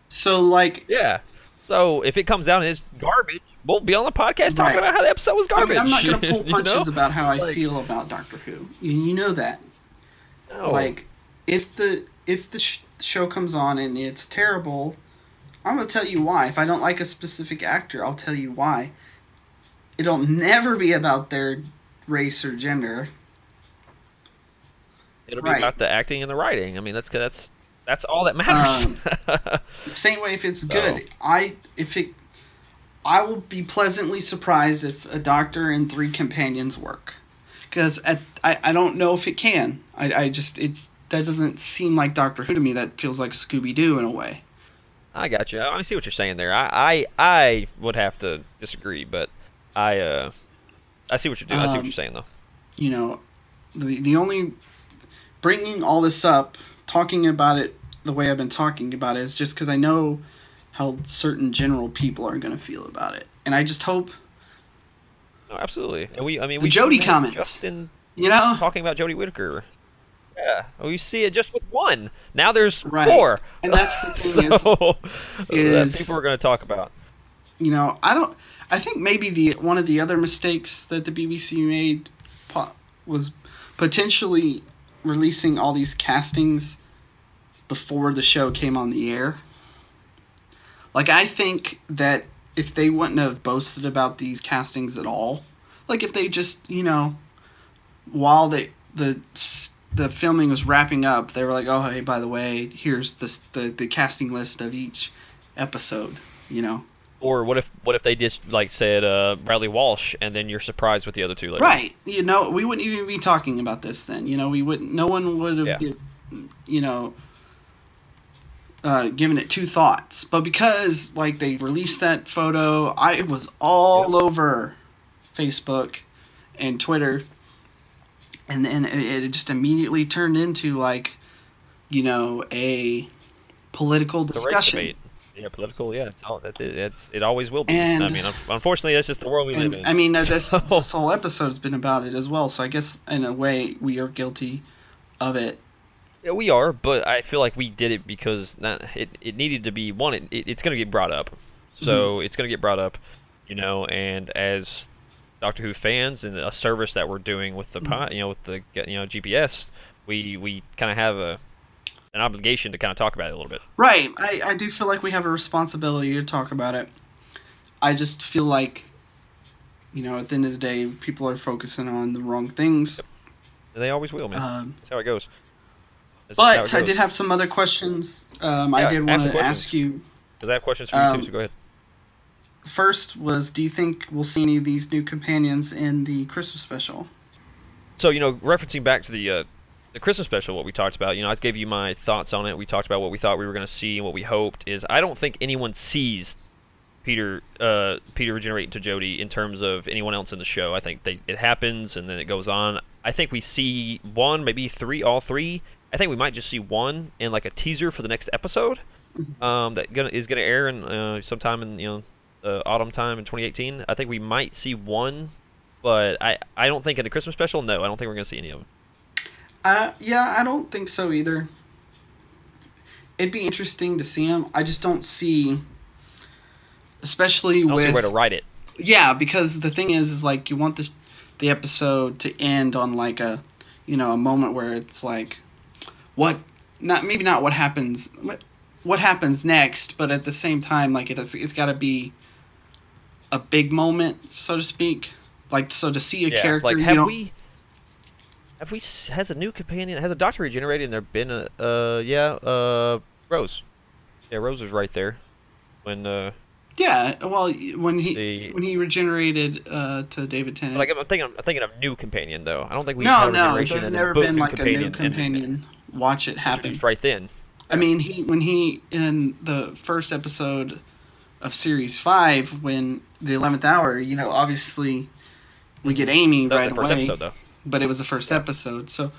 so like yeah. So if it comes out and it's garbage, we'll be on the podcast talking about how the episode was I garbage. mean, I'm not gonna pull you punches know? about how I Like- feel about Doctor Who. You, you know that. No. Like, if the if the sh- show comes on and it's terrible, I'm gonna tell you why. If I don't like a specific actor, I'll tell you why. It'll never be about their race or gender. It'll be about the acting and the writing. I mean, that's that's that's all that matters. Um, Same way if it's So- good. I if it I will be pleasantly surprised if a doctor and three companions work. Because I, I don't know if it can. I, I just it that doesn't seem like Doctor Who to me. That feels like Scooby Doo in a way. I got you. I see what you're saying there. I, I I would have to disagree, but I uh I see what you're doing. I see what Um, you're saying though. You know, the the only bringing all this up, talking about it the way I've been talking about it is just because I know how certain general people are going to feel about it, and I just hope No, absolutely. And we I mean The we Jodie comments. just in you know. talking about Jodie Whittaker. Yeah, we see it just with one. Now there's Right. four. And that's the thing is- so uh, is- that people are going to talk about. you know, I don't. I think maybe the one of the other mistakes that the BBC made was potentially releasing all these castings before the show came on the air. Like I think that if they wouldn't have boasted about these castings at all, like if they just you know, while they the the filming was wrapping up, they were like, oh hey, by the way, here's this the the casting list of each episode. You know, Or what if what if they just like said uh, Bradley Walsh, and then you're surprised with the other two later? Right. You know, we wouldn't even be talking about this then. You know, we wouldn't. No one would have, Yeah. you know, uh, given it two thoughts. But because like they released that photo, I was all over Facebook and Twitter, and then it, just immediately turned into like, you know, a political discussion. debate. Yeah, political. Yeah, it's all. That's it. It's it always will be. and, I mean, unfortunately, that's just the world we live in. I mean, this this whole episode's been about it as well. So I guess in a way we are guilty of it. Yeah, we are, but I feel like we did it because not, it, it needed to be one. It, it, it's going to get brought up, so Mm-hmm. it's going to get brought up, you know. And as Doctor Who fans and a service that we're doing with the Mm-hmm. you know, with the you know GPS, we we kind of have a an obligation to kind of talk about it a little bit. Right. I, I do feel like we have a responsibility to talk about it. I just feel like, you know, at the end of the day, people are focusing on the wrong things. And they always will, man. Um, That's how it goes. That's but it I did have some other questions. Um, I did want to questions. ask you. 'Cause I have questions for you um, too. So go ahead. First was, do you think we'll see any of these new companions in the Christmas special? So you know, referencing back to the uh, the Christmas special, what we talked about, you know, I gave you my thoughts on it. We talked about what we thought we were going to see and what we hoped. Is I don't think anyone sees Peter uh, Peter regenerate to Jodie in terms of anyone else in the show. I think they, it happens and then it goes on. I think we see one, maybe three, all three. I think we might just see one in like a teaser for the next episode um, that gonna, is going to air in uh, sometime in you know uh, autumn time in 2018. I think we might see one, but I I don't think in the Christmas special. No, I don't think we're going to see any of them. Uh, yeah, I don't think so either. It'd be interesting to see them. I just don't see, especially I don't with see where to write it. yeah, because the thing is, is like you want the the episode to end on like a you know, a moment where it's like, what, not maybe not what happens, what, what happens next, but at the same time, like it has, it's got to be a big moment, so to speak. Like so to see a yeah, character like you have don't. we have we has a new companion has a doctor regenerated and there been a uh yeah uh Rose yeah Rose was right there when uh Yeah, well, when he See- when he regenerated uh, to David Tennant. like I'm thinking I'm thinking of new companion though I don't think we no, had a no, there's never been like a new companion. Watch it happen. right then I mean, he when he in the first episode of series five, when the eleventh hour, you know, obviously we get Amy that was right the first away, episode though but it was the first episode, so.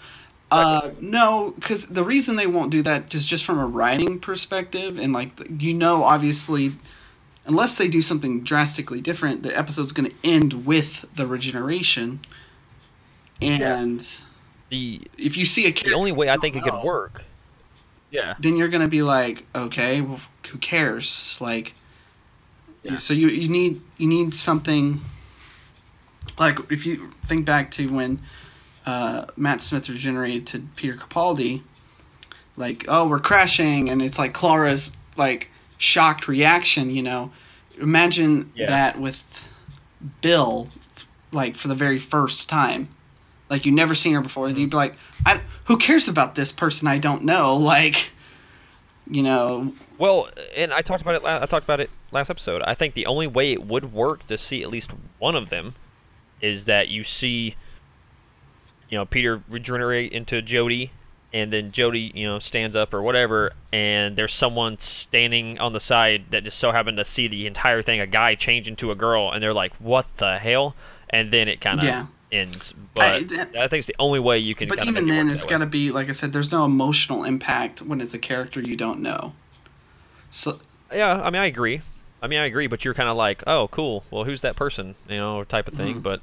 Uh, no, because the reason they won't do that is just from a writing perspective, and like you know, obviously, unless they do something drastically different, the episode's going to end with the regeneration. And the if you see a the only way I think it could work yeah then you're gonna be like, okay, well, who cares? Like, Yeah. so you you need you need something. Like if you think back to when uh, Matt Smith regenerated to Peter Capaldi, like oh we're crashing, and it's like Clara's like shocked reaction. You know, imagine Yeah. that with Bill, like for the very first time. Like you never seen her before, and you'd be like, I, "Who cares about this person I don't know?" Like, you know, Well, and I talked about it. I talked about it last episode. I think the only way it would work to see at least one of them is that you see, you know, Peter regenerate into Jodie, and then Jodie, you know, stands up or whatever, and there's someone standing on the side that just so happened to see the entire thing, a guy change into a girl, and they're like, "What the hell?" And then it kind of Yeah. ends. But I, that- think it's the only way you can. but even it then, work it's got to be like I said. There's no emotional impact when it's a character you don't know. So Yeah, I mean, I agree. I mean, I agree, but you're kind of like, oh, cool. Well, who's that person? You know, type of thing. Mhm. But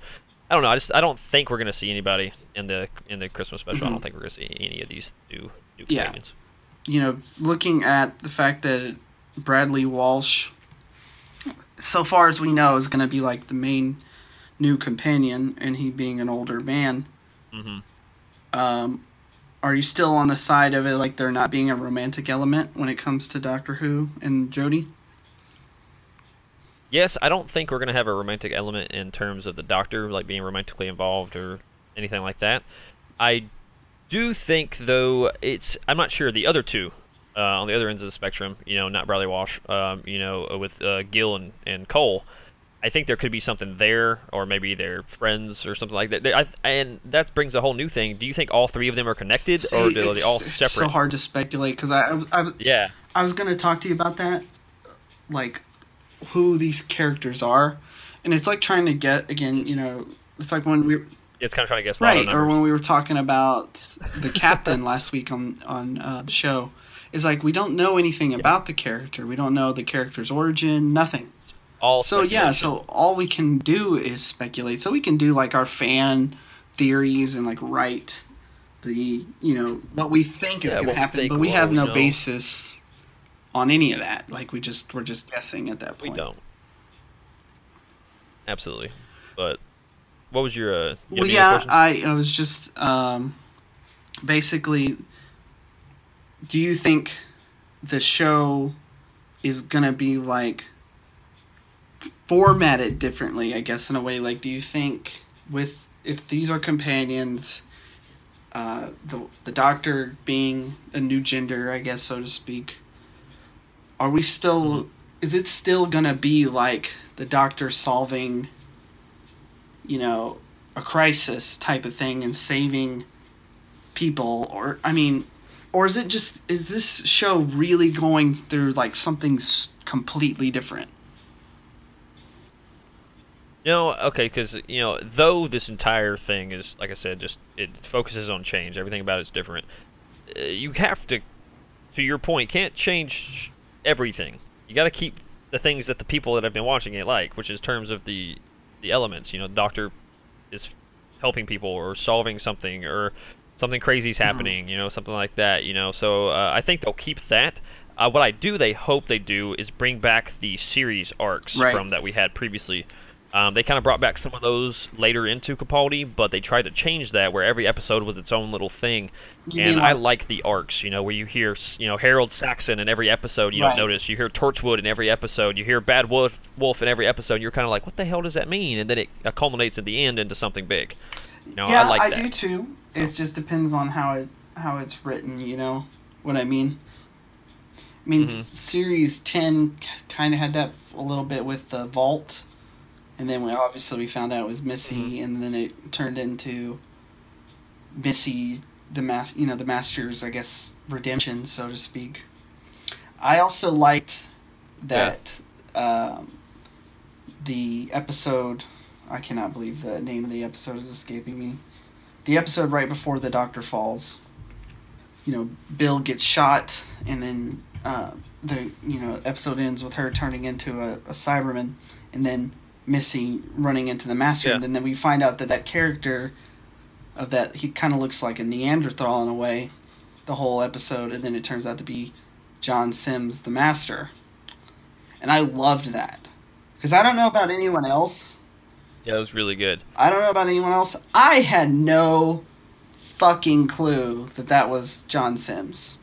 I don't know. I just I don't think we're gonna see anybody in the in the Christmas special. I Mhm. don't think we're gonna see any of these new new Yeah. companions. you know, looking at the fact that Bradley Walsh, so far as we know, is going to be like the main new companion, and he being an older man. Mm-hmm. Um, are you still on the side of it, like there not being a romantic element when it comes to Doctor Who and Jodie? Yes, I don't think we're gonna have a romantic element in terms of the Doctor like being romantically involved or anything like that. I do think though it's I'm not sure the other two uh, on the other ends of the spectrum. You know, not Bradley Walsh. Um, you know, with uh, Gill and, and Cole. I think there could be something there, or maybe they're friends or something like that. I, and that brings a whole new thing. Do you think all three of them are connected, or See, do they it's- all it's separate? so hard to speculate because I, I, was- I was Yeah, I was gonna talk to you about that, like who these characters are, and it's like trying to get again, you know, it's like when we it's kind of trying to guess. right or when we were talking about the captain last week on on uh, the show, is like we don't know anything about the character, we don't know the character's origin, nothing. all So yeah, so all we can do is speculate. So we can do like our fan theories and like write the you know what we think is Yeah, going to happen, but we have no know. basis on any of that. Like we just we're just guessing at that point. we don't. Absolutely, but what was your? Uh, you Well, yeah. I I was just um, basically. Do you think the show is gonna be like formatted differently? I guess in a way, like, do you think with if these are companions, uh, the the Doctor being a new gender, I guess so to speak, are we still? Is it still gonna be like the Doctor solving? you know, a crisis type of thing and saving people or I mean or is it just is this show really going through like something completely different? No, okay, because you know, though this entire thing is, like I said, just it focuses on change. Everything about it's different. Uh, you have to, to your point, can't change everything. You got to keep the things that the people that have been watching it like, which is terms of the the elements. You know, the Doctor is helping people or solving something or something crazy's happening. You know, something like that. You know, so uh, I think they'll keep that. Uh, what I do, they hope they do, is bring back the series arcs Right. from that we had previously Um, they kind of brought back some of those later into Capaldi, but they tried to change that where every episode was its own little thing. You and I like- the arcs, you know, where you hear, you know, Harold Saxon in every episode, you Right. don't notice. You hear Torchwood in every episode. You hear Bad Wolf, Wolf in every episode. And you're kind of like, what the hell does that mean? And then it uh, culminates at the end into something big. You know, yeah, I like that. do too. It just depends on how it how it's written. You know what I mean? I mean, Mhm. series ten kind of had that a little bit with the vault, and then we obviously we found out it was Missy, Mm-hmm. and then it turned into Missy, the mas you know the master's I guess redemption, so to speak. I also liked that um, the episode. I cannot believe the name of the episode is escaping me. The episode right before the doctor falls. You know, Bill gets shot, and then uh, the you know episode ends with her turning into a, a Cyberman, and then Missy running into the Master, Yeah. and then we find out that that character of that he kind of looks like a Neanderthal in a way, the whole episode, and then it turns out to be John Sims, the Master, and I loved that because I don't know about anyone else. Yeah, it was really good. I don't know about anyone else. I had no fucking clue that that was John Sims.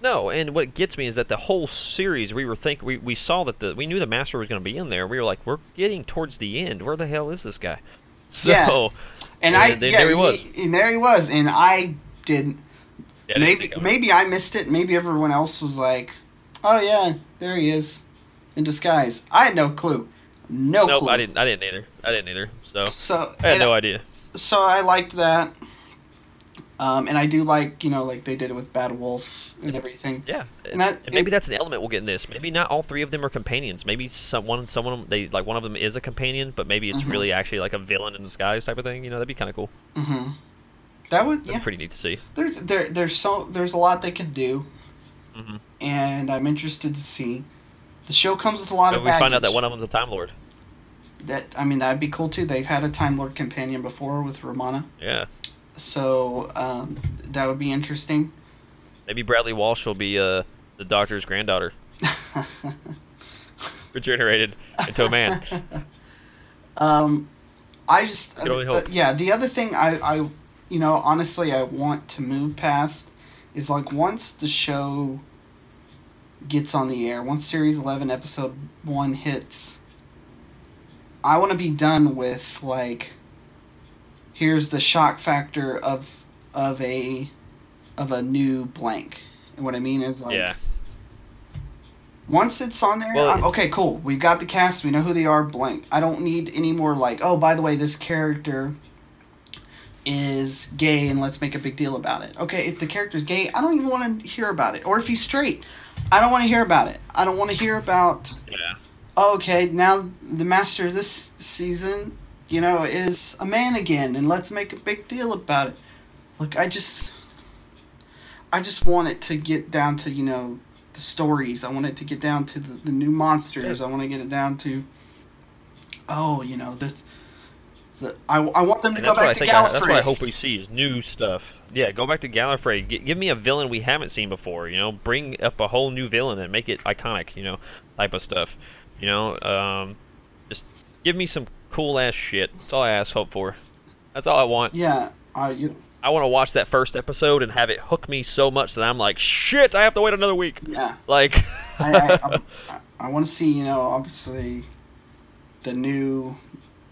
No, and what gets me is that the whole series we were think we, we saw that the we knew the master was going to be in there. We were like, we're getting towards the end. Where the hell is this guy? So Yeah. And Yeah, I there- yeah, there he was. and there he was, and I didn't. yeah, I didn't maybe maybe I missed it. Maybe everyone else was like, "Oh yeah, there he is, in disguise." I had no clue. No Nope, clue. I didn't. I didn't either. I didn't either. So So I had and no idea. so I liked that. Um, and I do like you know like they did it with Bad Wolf and everything. Yeah, And I- and maybe it- that's an element we'll get in this. Maybe not all three of them are companions. Maybe someone, someone they like one of them is a companion, but maybe it's Mhm. really actually like a villain in disguise type of thing. You know, that'd be kind of cool. hmm That would That'd yeah. pretty neat to see. There's there there's so there's a lot they can do, hmm and I'm interested to see. The show comes with a lot Maybe of we baggage. find out that one of them's a Time Lord. That I mean that'd be cool too. They've had a Time Lord companion before with Romana, Yeah, so um, that would be interesting. maybe Bradley Walsh will be uh the Doctor's granddaughter, regenerated into a man. um, I just uh, yeah. The other thing I I you know honestly I want to move past is like once the show gets on the air, once series eleven episode one hits, I want to be done with like here's the shock factor of of a of a new blank. And what I mean is like Yeah, once it's on there, Well- okay, cool. We've got the cast. We know who they are. Blank. I don't need any more like, oh, by the way, this character is gay, and let's make a big deal about it. Okay, if the character's gay, I don't even want to hear about it. Or if he's straight, I don't want to hear about it. I don't want to hear about. yeah. Oh, okay, now the master this season, you know, is a man again, and let's make a big deal about it. Look, I just, I just want it to get down to you know the stories. I want it to get down to the, the new monsters. I want to get it down to, oh, you know this. The, I, I want them to And go that's what I back to think. I, that's what I hope we see is new stuff. Yeah, go back to Gallifrey. G- give me a villain we haven't seen before. You know, bring up a whole new villain and make it iconic. You know, type of stuff. You know, um, just give me some cool ass shit. That's all I ask, hope for. That's all I want. Yeah, I you, I want to watch that first episode and have it hook me so much that I'm like, shit, I have to wait another week. yeah. Like, I, I, I, I want to see, you know, obviously the new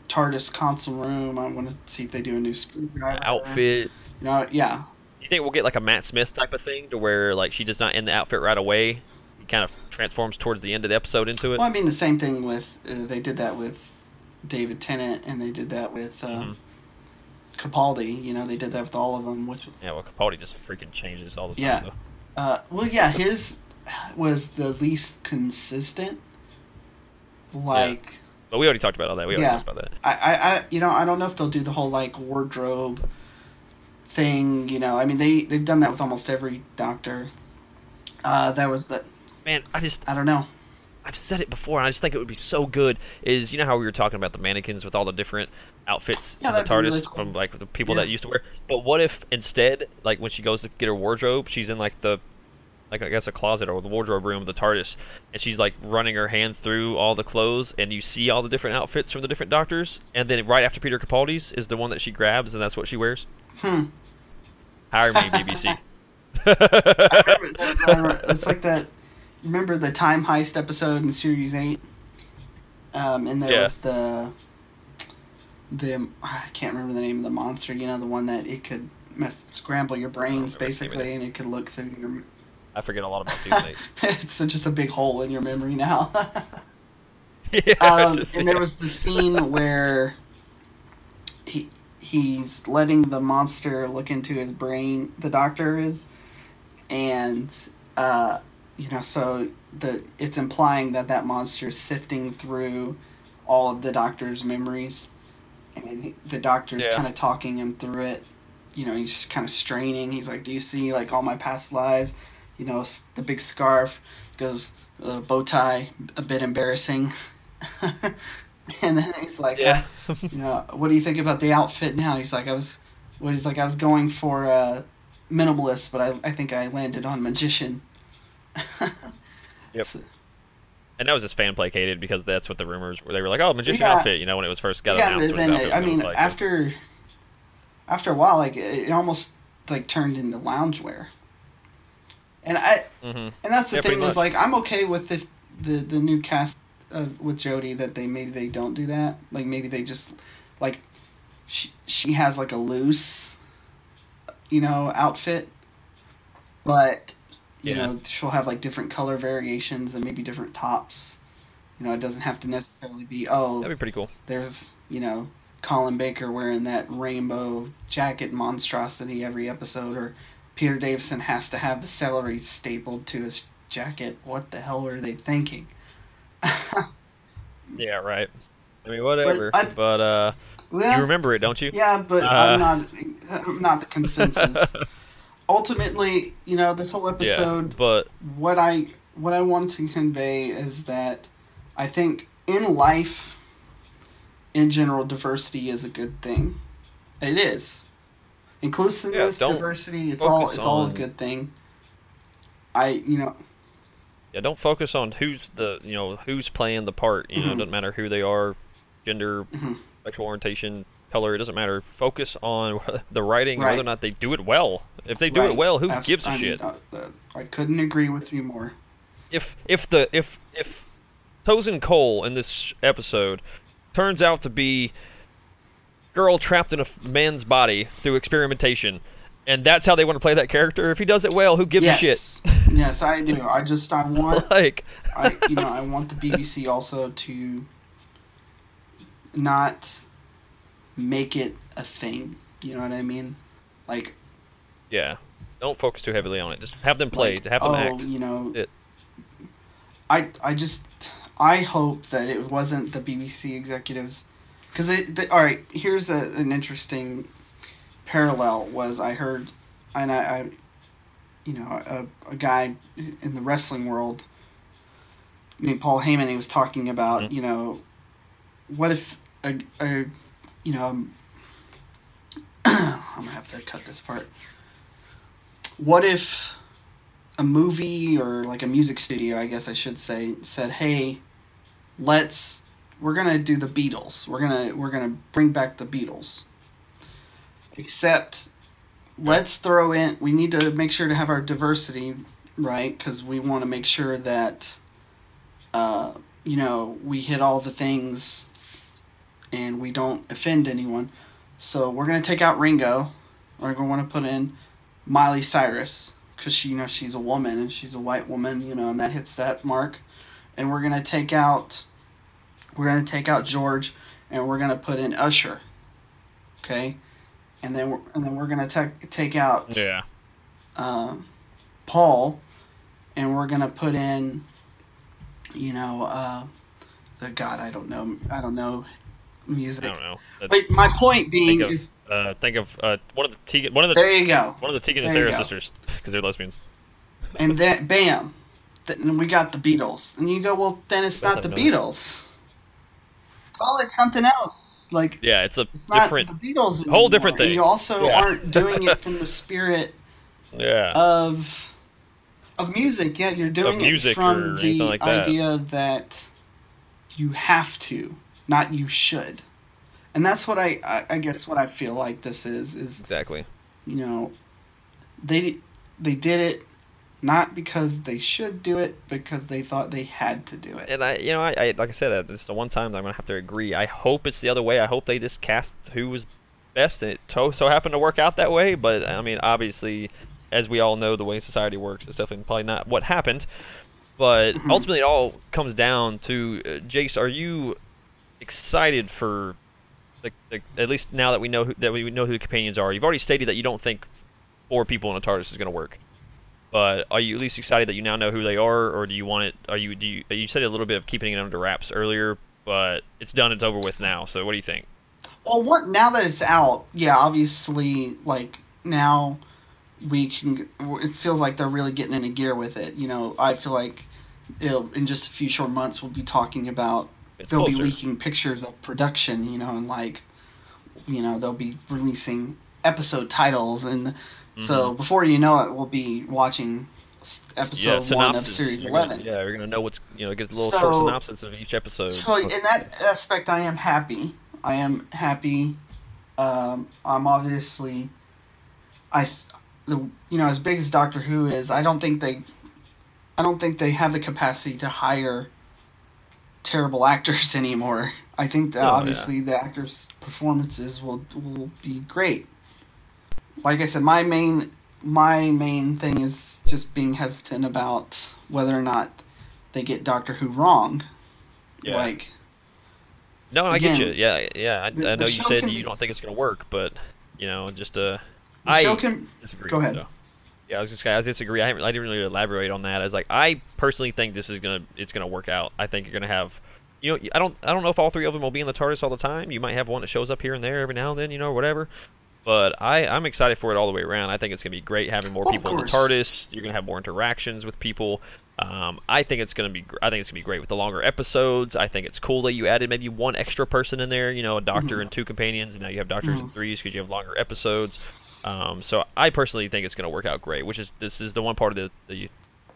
TARDIS console room. I want to see if they do a new screwdriver outfit. You know, yeah, You think we'll get like a Matt Smith type of thing to where like she does not end the outfit right away? He kind of transforms towards the end of the episode into it. Well, I mean the same thing with uh, they did that with David Tennant, and they did that with uh, Mhm. Capaldi. You know, they did that with all of them. Which, Yeah, well, Capaldi just freaking changes all the time. Yeah. uh, well, yeah, his was the least consistent. Like, But we already talked about all that. We already Yeah. talked about that. I, I, I, you know, I don't know if they'll do the whole like wardrobe thing. You know, I mean, they they've done that with almost every Doctor. Uh, that was the Man, I just I don't know. I've said it before, and I just think it would be so good. Is you know how we were talking about the mannequins with all the different outfits Yeah, in the TARDIS really cool. from like the people Yeah. that used to wear. But what if instead, like when she goes to get her wardrobe, she's in like the like I guess a closet or the wardrobe room of the TARDIS, and she's like running her hand through all the clothes, and you see all the different outfits from the different doctors, and then right after Peter Capaldi's is the one that she grabs, and that's what she wears. Hmm. Hire me, BBC. I remember I remember- it's like that. Remember the time heist episode in series eight? Um, and there Yeah. was the the I can't remember the name of the monster. You know, the one that it could mess scramble your brains remember the name of basically, and it could look through your. I forget a lot about season eight. it's just a big hole in your memory now. yeah, um, just- and there yeah. was the scene where he he's letting the monster look into his brain. The doctor is, and uh, you know, so the it's implying that that monster is sifting through all of the doctor's memories, and he, the doctor's Yeah. kind of talking him through it. You know, he's just kind of straining. He's like, "Do you see like all my past lives? You know, the big scarf goes uh, bow tie, a bit embarrassing." and then he's like, yeah. you know, what do you think about the outfit now? He's like, I was, what he's like, I was going for uh, minimalist, but I, I think I landed on magician. Yep. And that was just fan placated because that's what the rumors were. They were like, "Oh, magician Yeah. outfit," you know, when it was first got yeah, announced. and what then it, I mean, like. after after a while, like it, it almost like turned into loungewear. And I Mhm. and that's the Yeah, thing is like I'm okay with the the the new cast of, with Jodie that they maybe they don't do that. Like maybe they just like she she has like a loose you know outfit, but you Yeah. know she'll have like different color variations and maybe different tops. You know, it doesn't have to necessarily be oh That'd be pretty cool. there's you know Colin Baker wearing that rainbow jacket monstrosity every episode, or Peter Davison has to have the celery stapled to his jacket. What the hell were they thinking? Yeah, right. I mean, whatever. I- But, uh, Well, you remember it, don't you? yeah, but Uh, I'm not. I'm not the consensus. Ultimately, you know, this whole episode. yeah, but what I what I want to convey is that I think in life, in general, diversity is a good thing. It is. Inclusiveness, don't diversity, it's all it's all a good thing. I you know yeah, don't focus on who's the you know who's playing the part. You know, Mhm. it doesn't matter who they are, gender, mhm. sexual orientation, color. It doesn't matter. Focus on the writing, Right. whether or not they do it well. If they do Right. it well, who Abs- gives a I mean, shit? uh, uh, I couldn't agree with you more. if if the if if Tosin Cole in this episode turns out to be girl trapped in a man's body through experimentation, and that's how they want to play that character, if he does it well, who gives yes. a shit? yes, I do. I just I want like, I you know I want the BBC also to not make it a thing. You know what I mean? Like yeah, don't focus too heavily on it. Just have them play, like, have them oh, act. you know, It- I I just I hope that it wasn't the BBC executives, because it. The, all right, here's a, an interesting parallel. Was I heard, and I, I you know, a, a guy in the wrestling world named Paul Heyman. He was talking about, Mhm. you know, what if a, a you know. I'm gonna have to cut this part. What if a movie or like a music studio, I guess I should say, said, "Hey, let's we're gonna do the Beatles. We're gonna we're gonna bring back the Beatles. Except, let's throw in. We need to make sure to have our diversity right because we want to make sure that, uh, you know, we hit all the things, and we don't offend anyone. So we're gonna take out Ringo. We're gonna want to put in Miley Cyrus because she, you know, she's a woman and she's a white woman, you know, and that hits that mark. And we're gonna take out, we're gonna take out George, and we're gonna put in Usher. Okay, and then we're, and then we're gonna take take out Yeah, um, Paul, and we're gonna put in, you know, uh, the God, I don't know, I don't know, music. I don't know. But my point being of- is, uh, think of uh, one of the Tegan, one of the there you go. one of the Tegan and Sara sisters, because they're lesbians. and then bam, then we got the Beatles, and you go, well, then it's not the Beatles. Call it something else. Like Yeah, it's a it's not different. the Beatles. whole anymore. different And thing. you also Yeah. aren't doing it from the spirit Yeah, of Of music, yeah, you're doing it from the like that. idea that you have to, not you should. And that's what I, I, I guess what I feel like this is is Exactly. you know they they did it not because they should do it because they thought they had to do it. And I, you know, I, I like I said, this is the one time that I'm gonna have to agree. I hope it's the other way. I hope they just cast who was best, and it to- so happened to work out that way. But I mean, obviously, as we all know, the way society works, it's definitely probably not what happened. But Mhm. ultimately, it all comes down to uh, Jace. Are you excited for the, the at least now that we know who, that we know who the companions are? You've already stated that you don't think four people in a TARDIS is gonna work. But are you at least excited that you now know who they are, or do you want it? Are you do you? You said a little bit of keeping it under wraps earlier, but it's done. It's over with now. So what do you think? Well, what now that it's out, yeah, obviously, like now we can. It feels like they're really getting into gear with it. You know, I feel like in just a few short months we'll be talking about. They'll be leaking pictures of production. You know, and like, you know, they'll be releasing episode titles, and so before you know it, we'll be watching s- yeah, episode one of series You're gonna- eleven. yeah, you're gonna know what's you know get a little So- short synopsis of each episode. So in that aspect, I am happy. I am happy. Um, I'm obviously, I, the you know as big as Doctor Who is, I don't think they, I don't think they have the capacity to hire terrible actors anymore. I think that Oh, yeah. obviously the actors' performances will will be great. Like I said, my main my main thing is just being hesitant about whether or not they get Doctor Who wrong. Yeah. Like no, I get you. Yeah, yeah. I, the- I know you said can you be- don't think it's gonna work, but you know, just uh, I can disagree. Go ahead. though. Yeah, I was just gonna I disagree. I, I didn't really elaborate on that. I was like, I personally think this is gonna it's gonna work out. I think you're gonna have, you know, I don't I don't know if all three of them will be in the TARDIS all the time. You might have one that shows up here and there every now and then, you know, whatever. But I I'm excited for it all the way around. I think it's gonna be great having more Well, people in the. TARDIS. You're gonna have more interactions with people. Um, I think it's gonna be I think it's gonna be great with the longer episodes. I think it's cool that you added maybe one extra person in there. You know, a doctor Mhm. and two companions, and now you have doctors and Mhm. threes because you have longer episodes. Um, so I personally think it's going to work out great. Which is this is the one part of the, the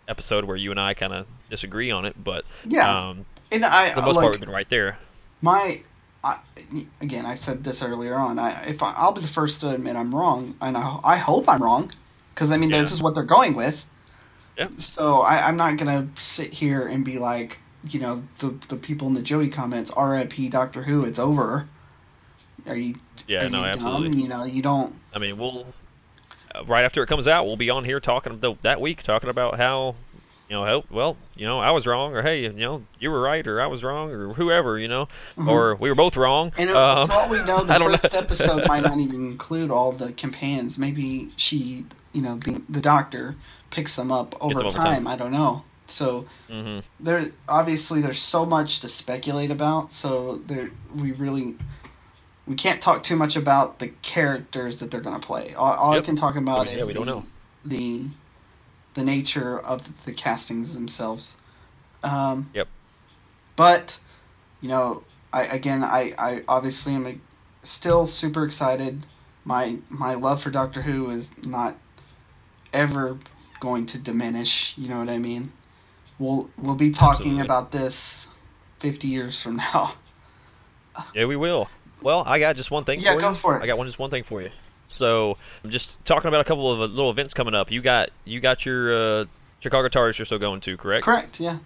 episode where you and I kind of disagree on it, but yeah. um, and I for the most like part we've been right there. my I, again I said this earlier on. I if I, I'll be the first to admit I'm wrong, and I, I hope I'm wrong, because I mean Yeah. this is what they're going with. Yeah. So I, I'm not gonna sit here and be like, you know, the the people in the Jodie comments, R.I.P. Doctor Who, it's over. Are you? Yeah, no, absolutely. Dumb? You know, you don't. I mean, we'll uh, right after it comes out, we'll be on here talking th- that week talking about how you know, how, well, you know, I was wrong, or hey, you know, you were right, or I was wrong, or whoever, you know, Mhm. or we were both wrong. And Um, for all we know, the first know. episode might not even include all the companions. Maybe she, you know, the, the doctor picks them up over, them over time. time. I don't know. So hmm there, obviously, there's so much to speculate about. So there, we really, we can't talk too much about the characters that they're gonna play. All, all I can talk about yeah, is we the, don't know. the, the nature of the castings themselves. Um, Yep. But, you know, I again, I, I obviously am like, still super excited. My my love for Doctor Who is not ever going to diminish. You know what I mean? We'll we'll be talking Absolutely. about this fifty years from now. Yeah, we will. Well, I got just one thing Yeah, for go for it. I got one just one thing for you. So, I'm just talking about a couple of uh, little events coming up. You got you got your uh, Chicago TARDIS you're still going to, correct? Correct. Yeah.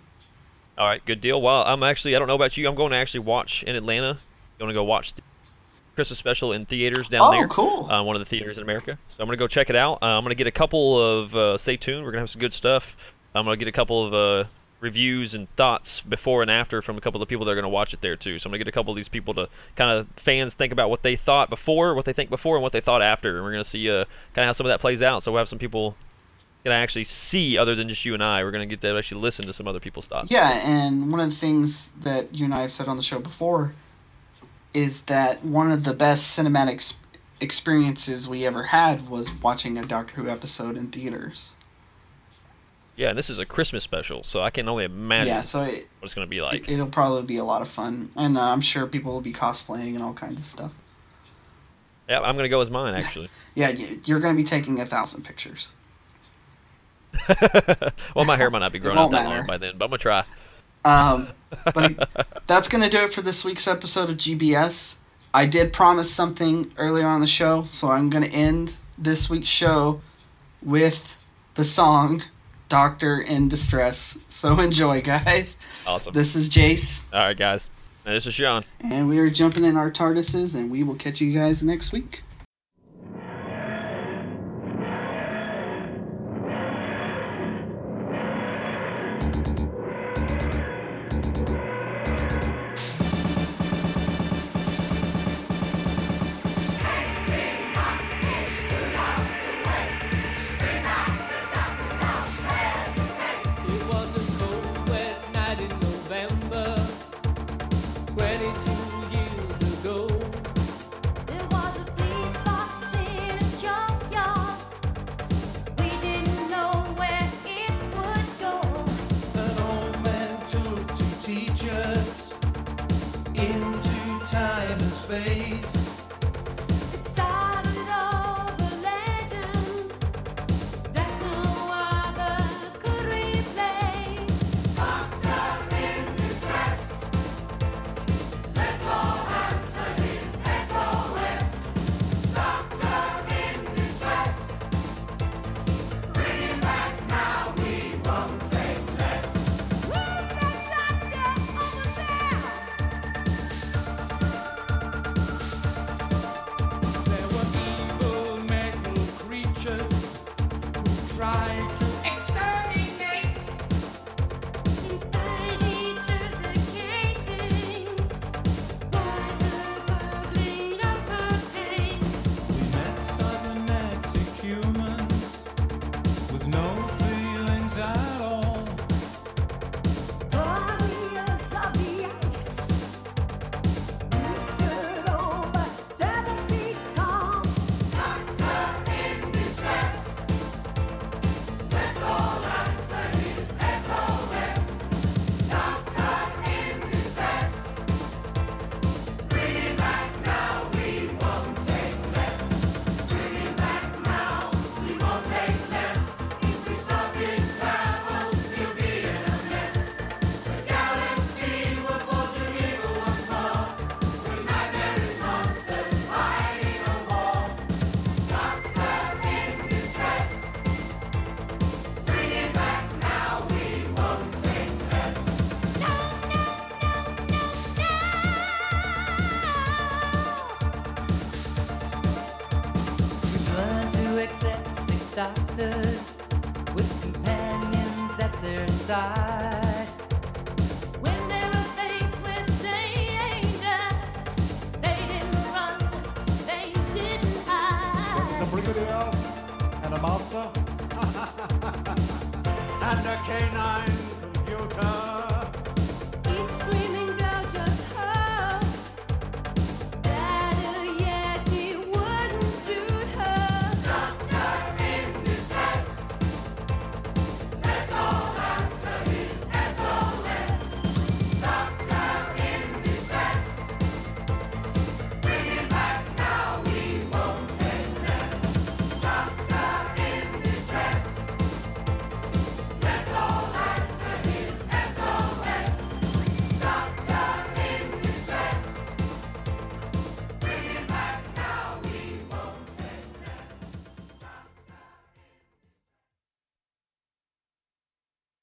All right, good deal. Well, I'm actually I don't know about you. I'm going to actually watch in Atlanta. Going to go watch the Christmas special in theaters down oh, there. cool. Uh, one of the theaters in America. So I'm gonna go check it out. Uh, I'm gonna get a couple of uh, stay tuned. We're gonna have some good stuff. I'm gonna get a couple of uh, reviews and thoughts before and after from a couple of the people that are gonna watch it there too. So I'm gonna get a couple of these people to kind of fans think about what they thought before, what they think before, and what they thought after. And we're gonna see uh, kind of how some of that plays out. So we'll have some people gonna actually see other than just you and I. We're gonna get to actually listen to some other people's thoughts. Yeah, and one of the things that you and I have said on the show before is that one of the best cinematic experiences we ever had was watching a Doctor Who episode in theaters. Yeah, and this is a Christmas special, so I can only imagine yeah, so it, what it's gonna be like. it'll probably be a lot of fun, and uh, I'm sure people will be cosplaying and all kinds of stuff. Yeah, I'm gonna go as mine actually. Yeah, you- you're going to be taking a thousand pictures. well, my hair might not be growing out that matter. long by then, but I'm gonna try. Um, but that's going to do it for this week's episode of GBS. I did promise something earlier on the show, so I'm going to end this week's show with the song Doctor in Distress. So enjoy, guys. awesome. This is Jace, All right, guys. And this is Sean. and we are jumping in our TARDISes, and we will catch you guys next week. Space. Side.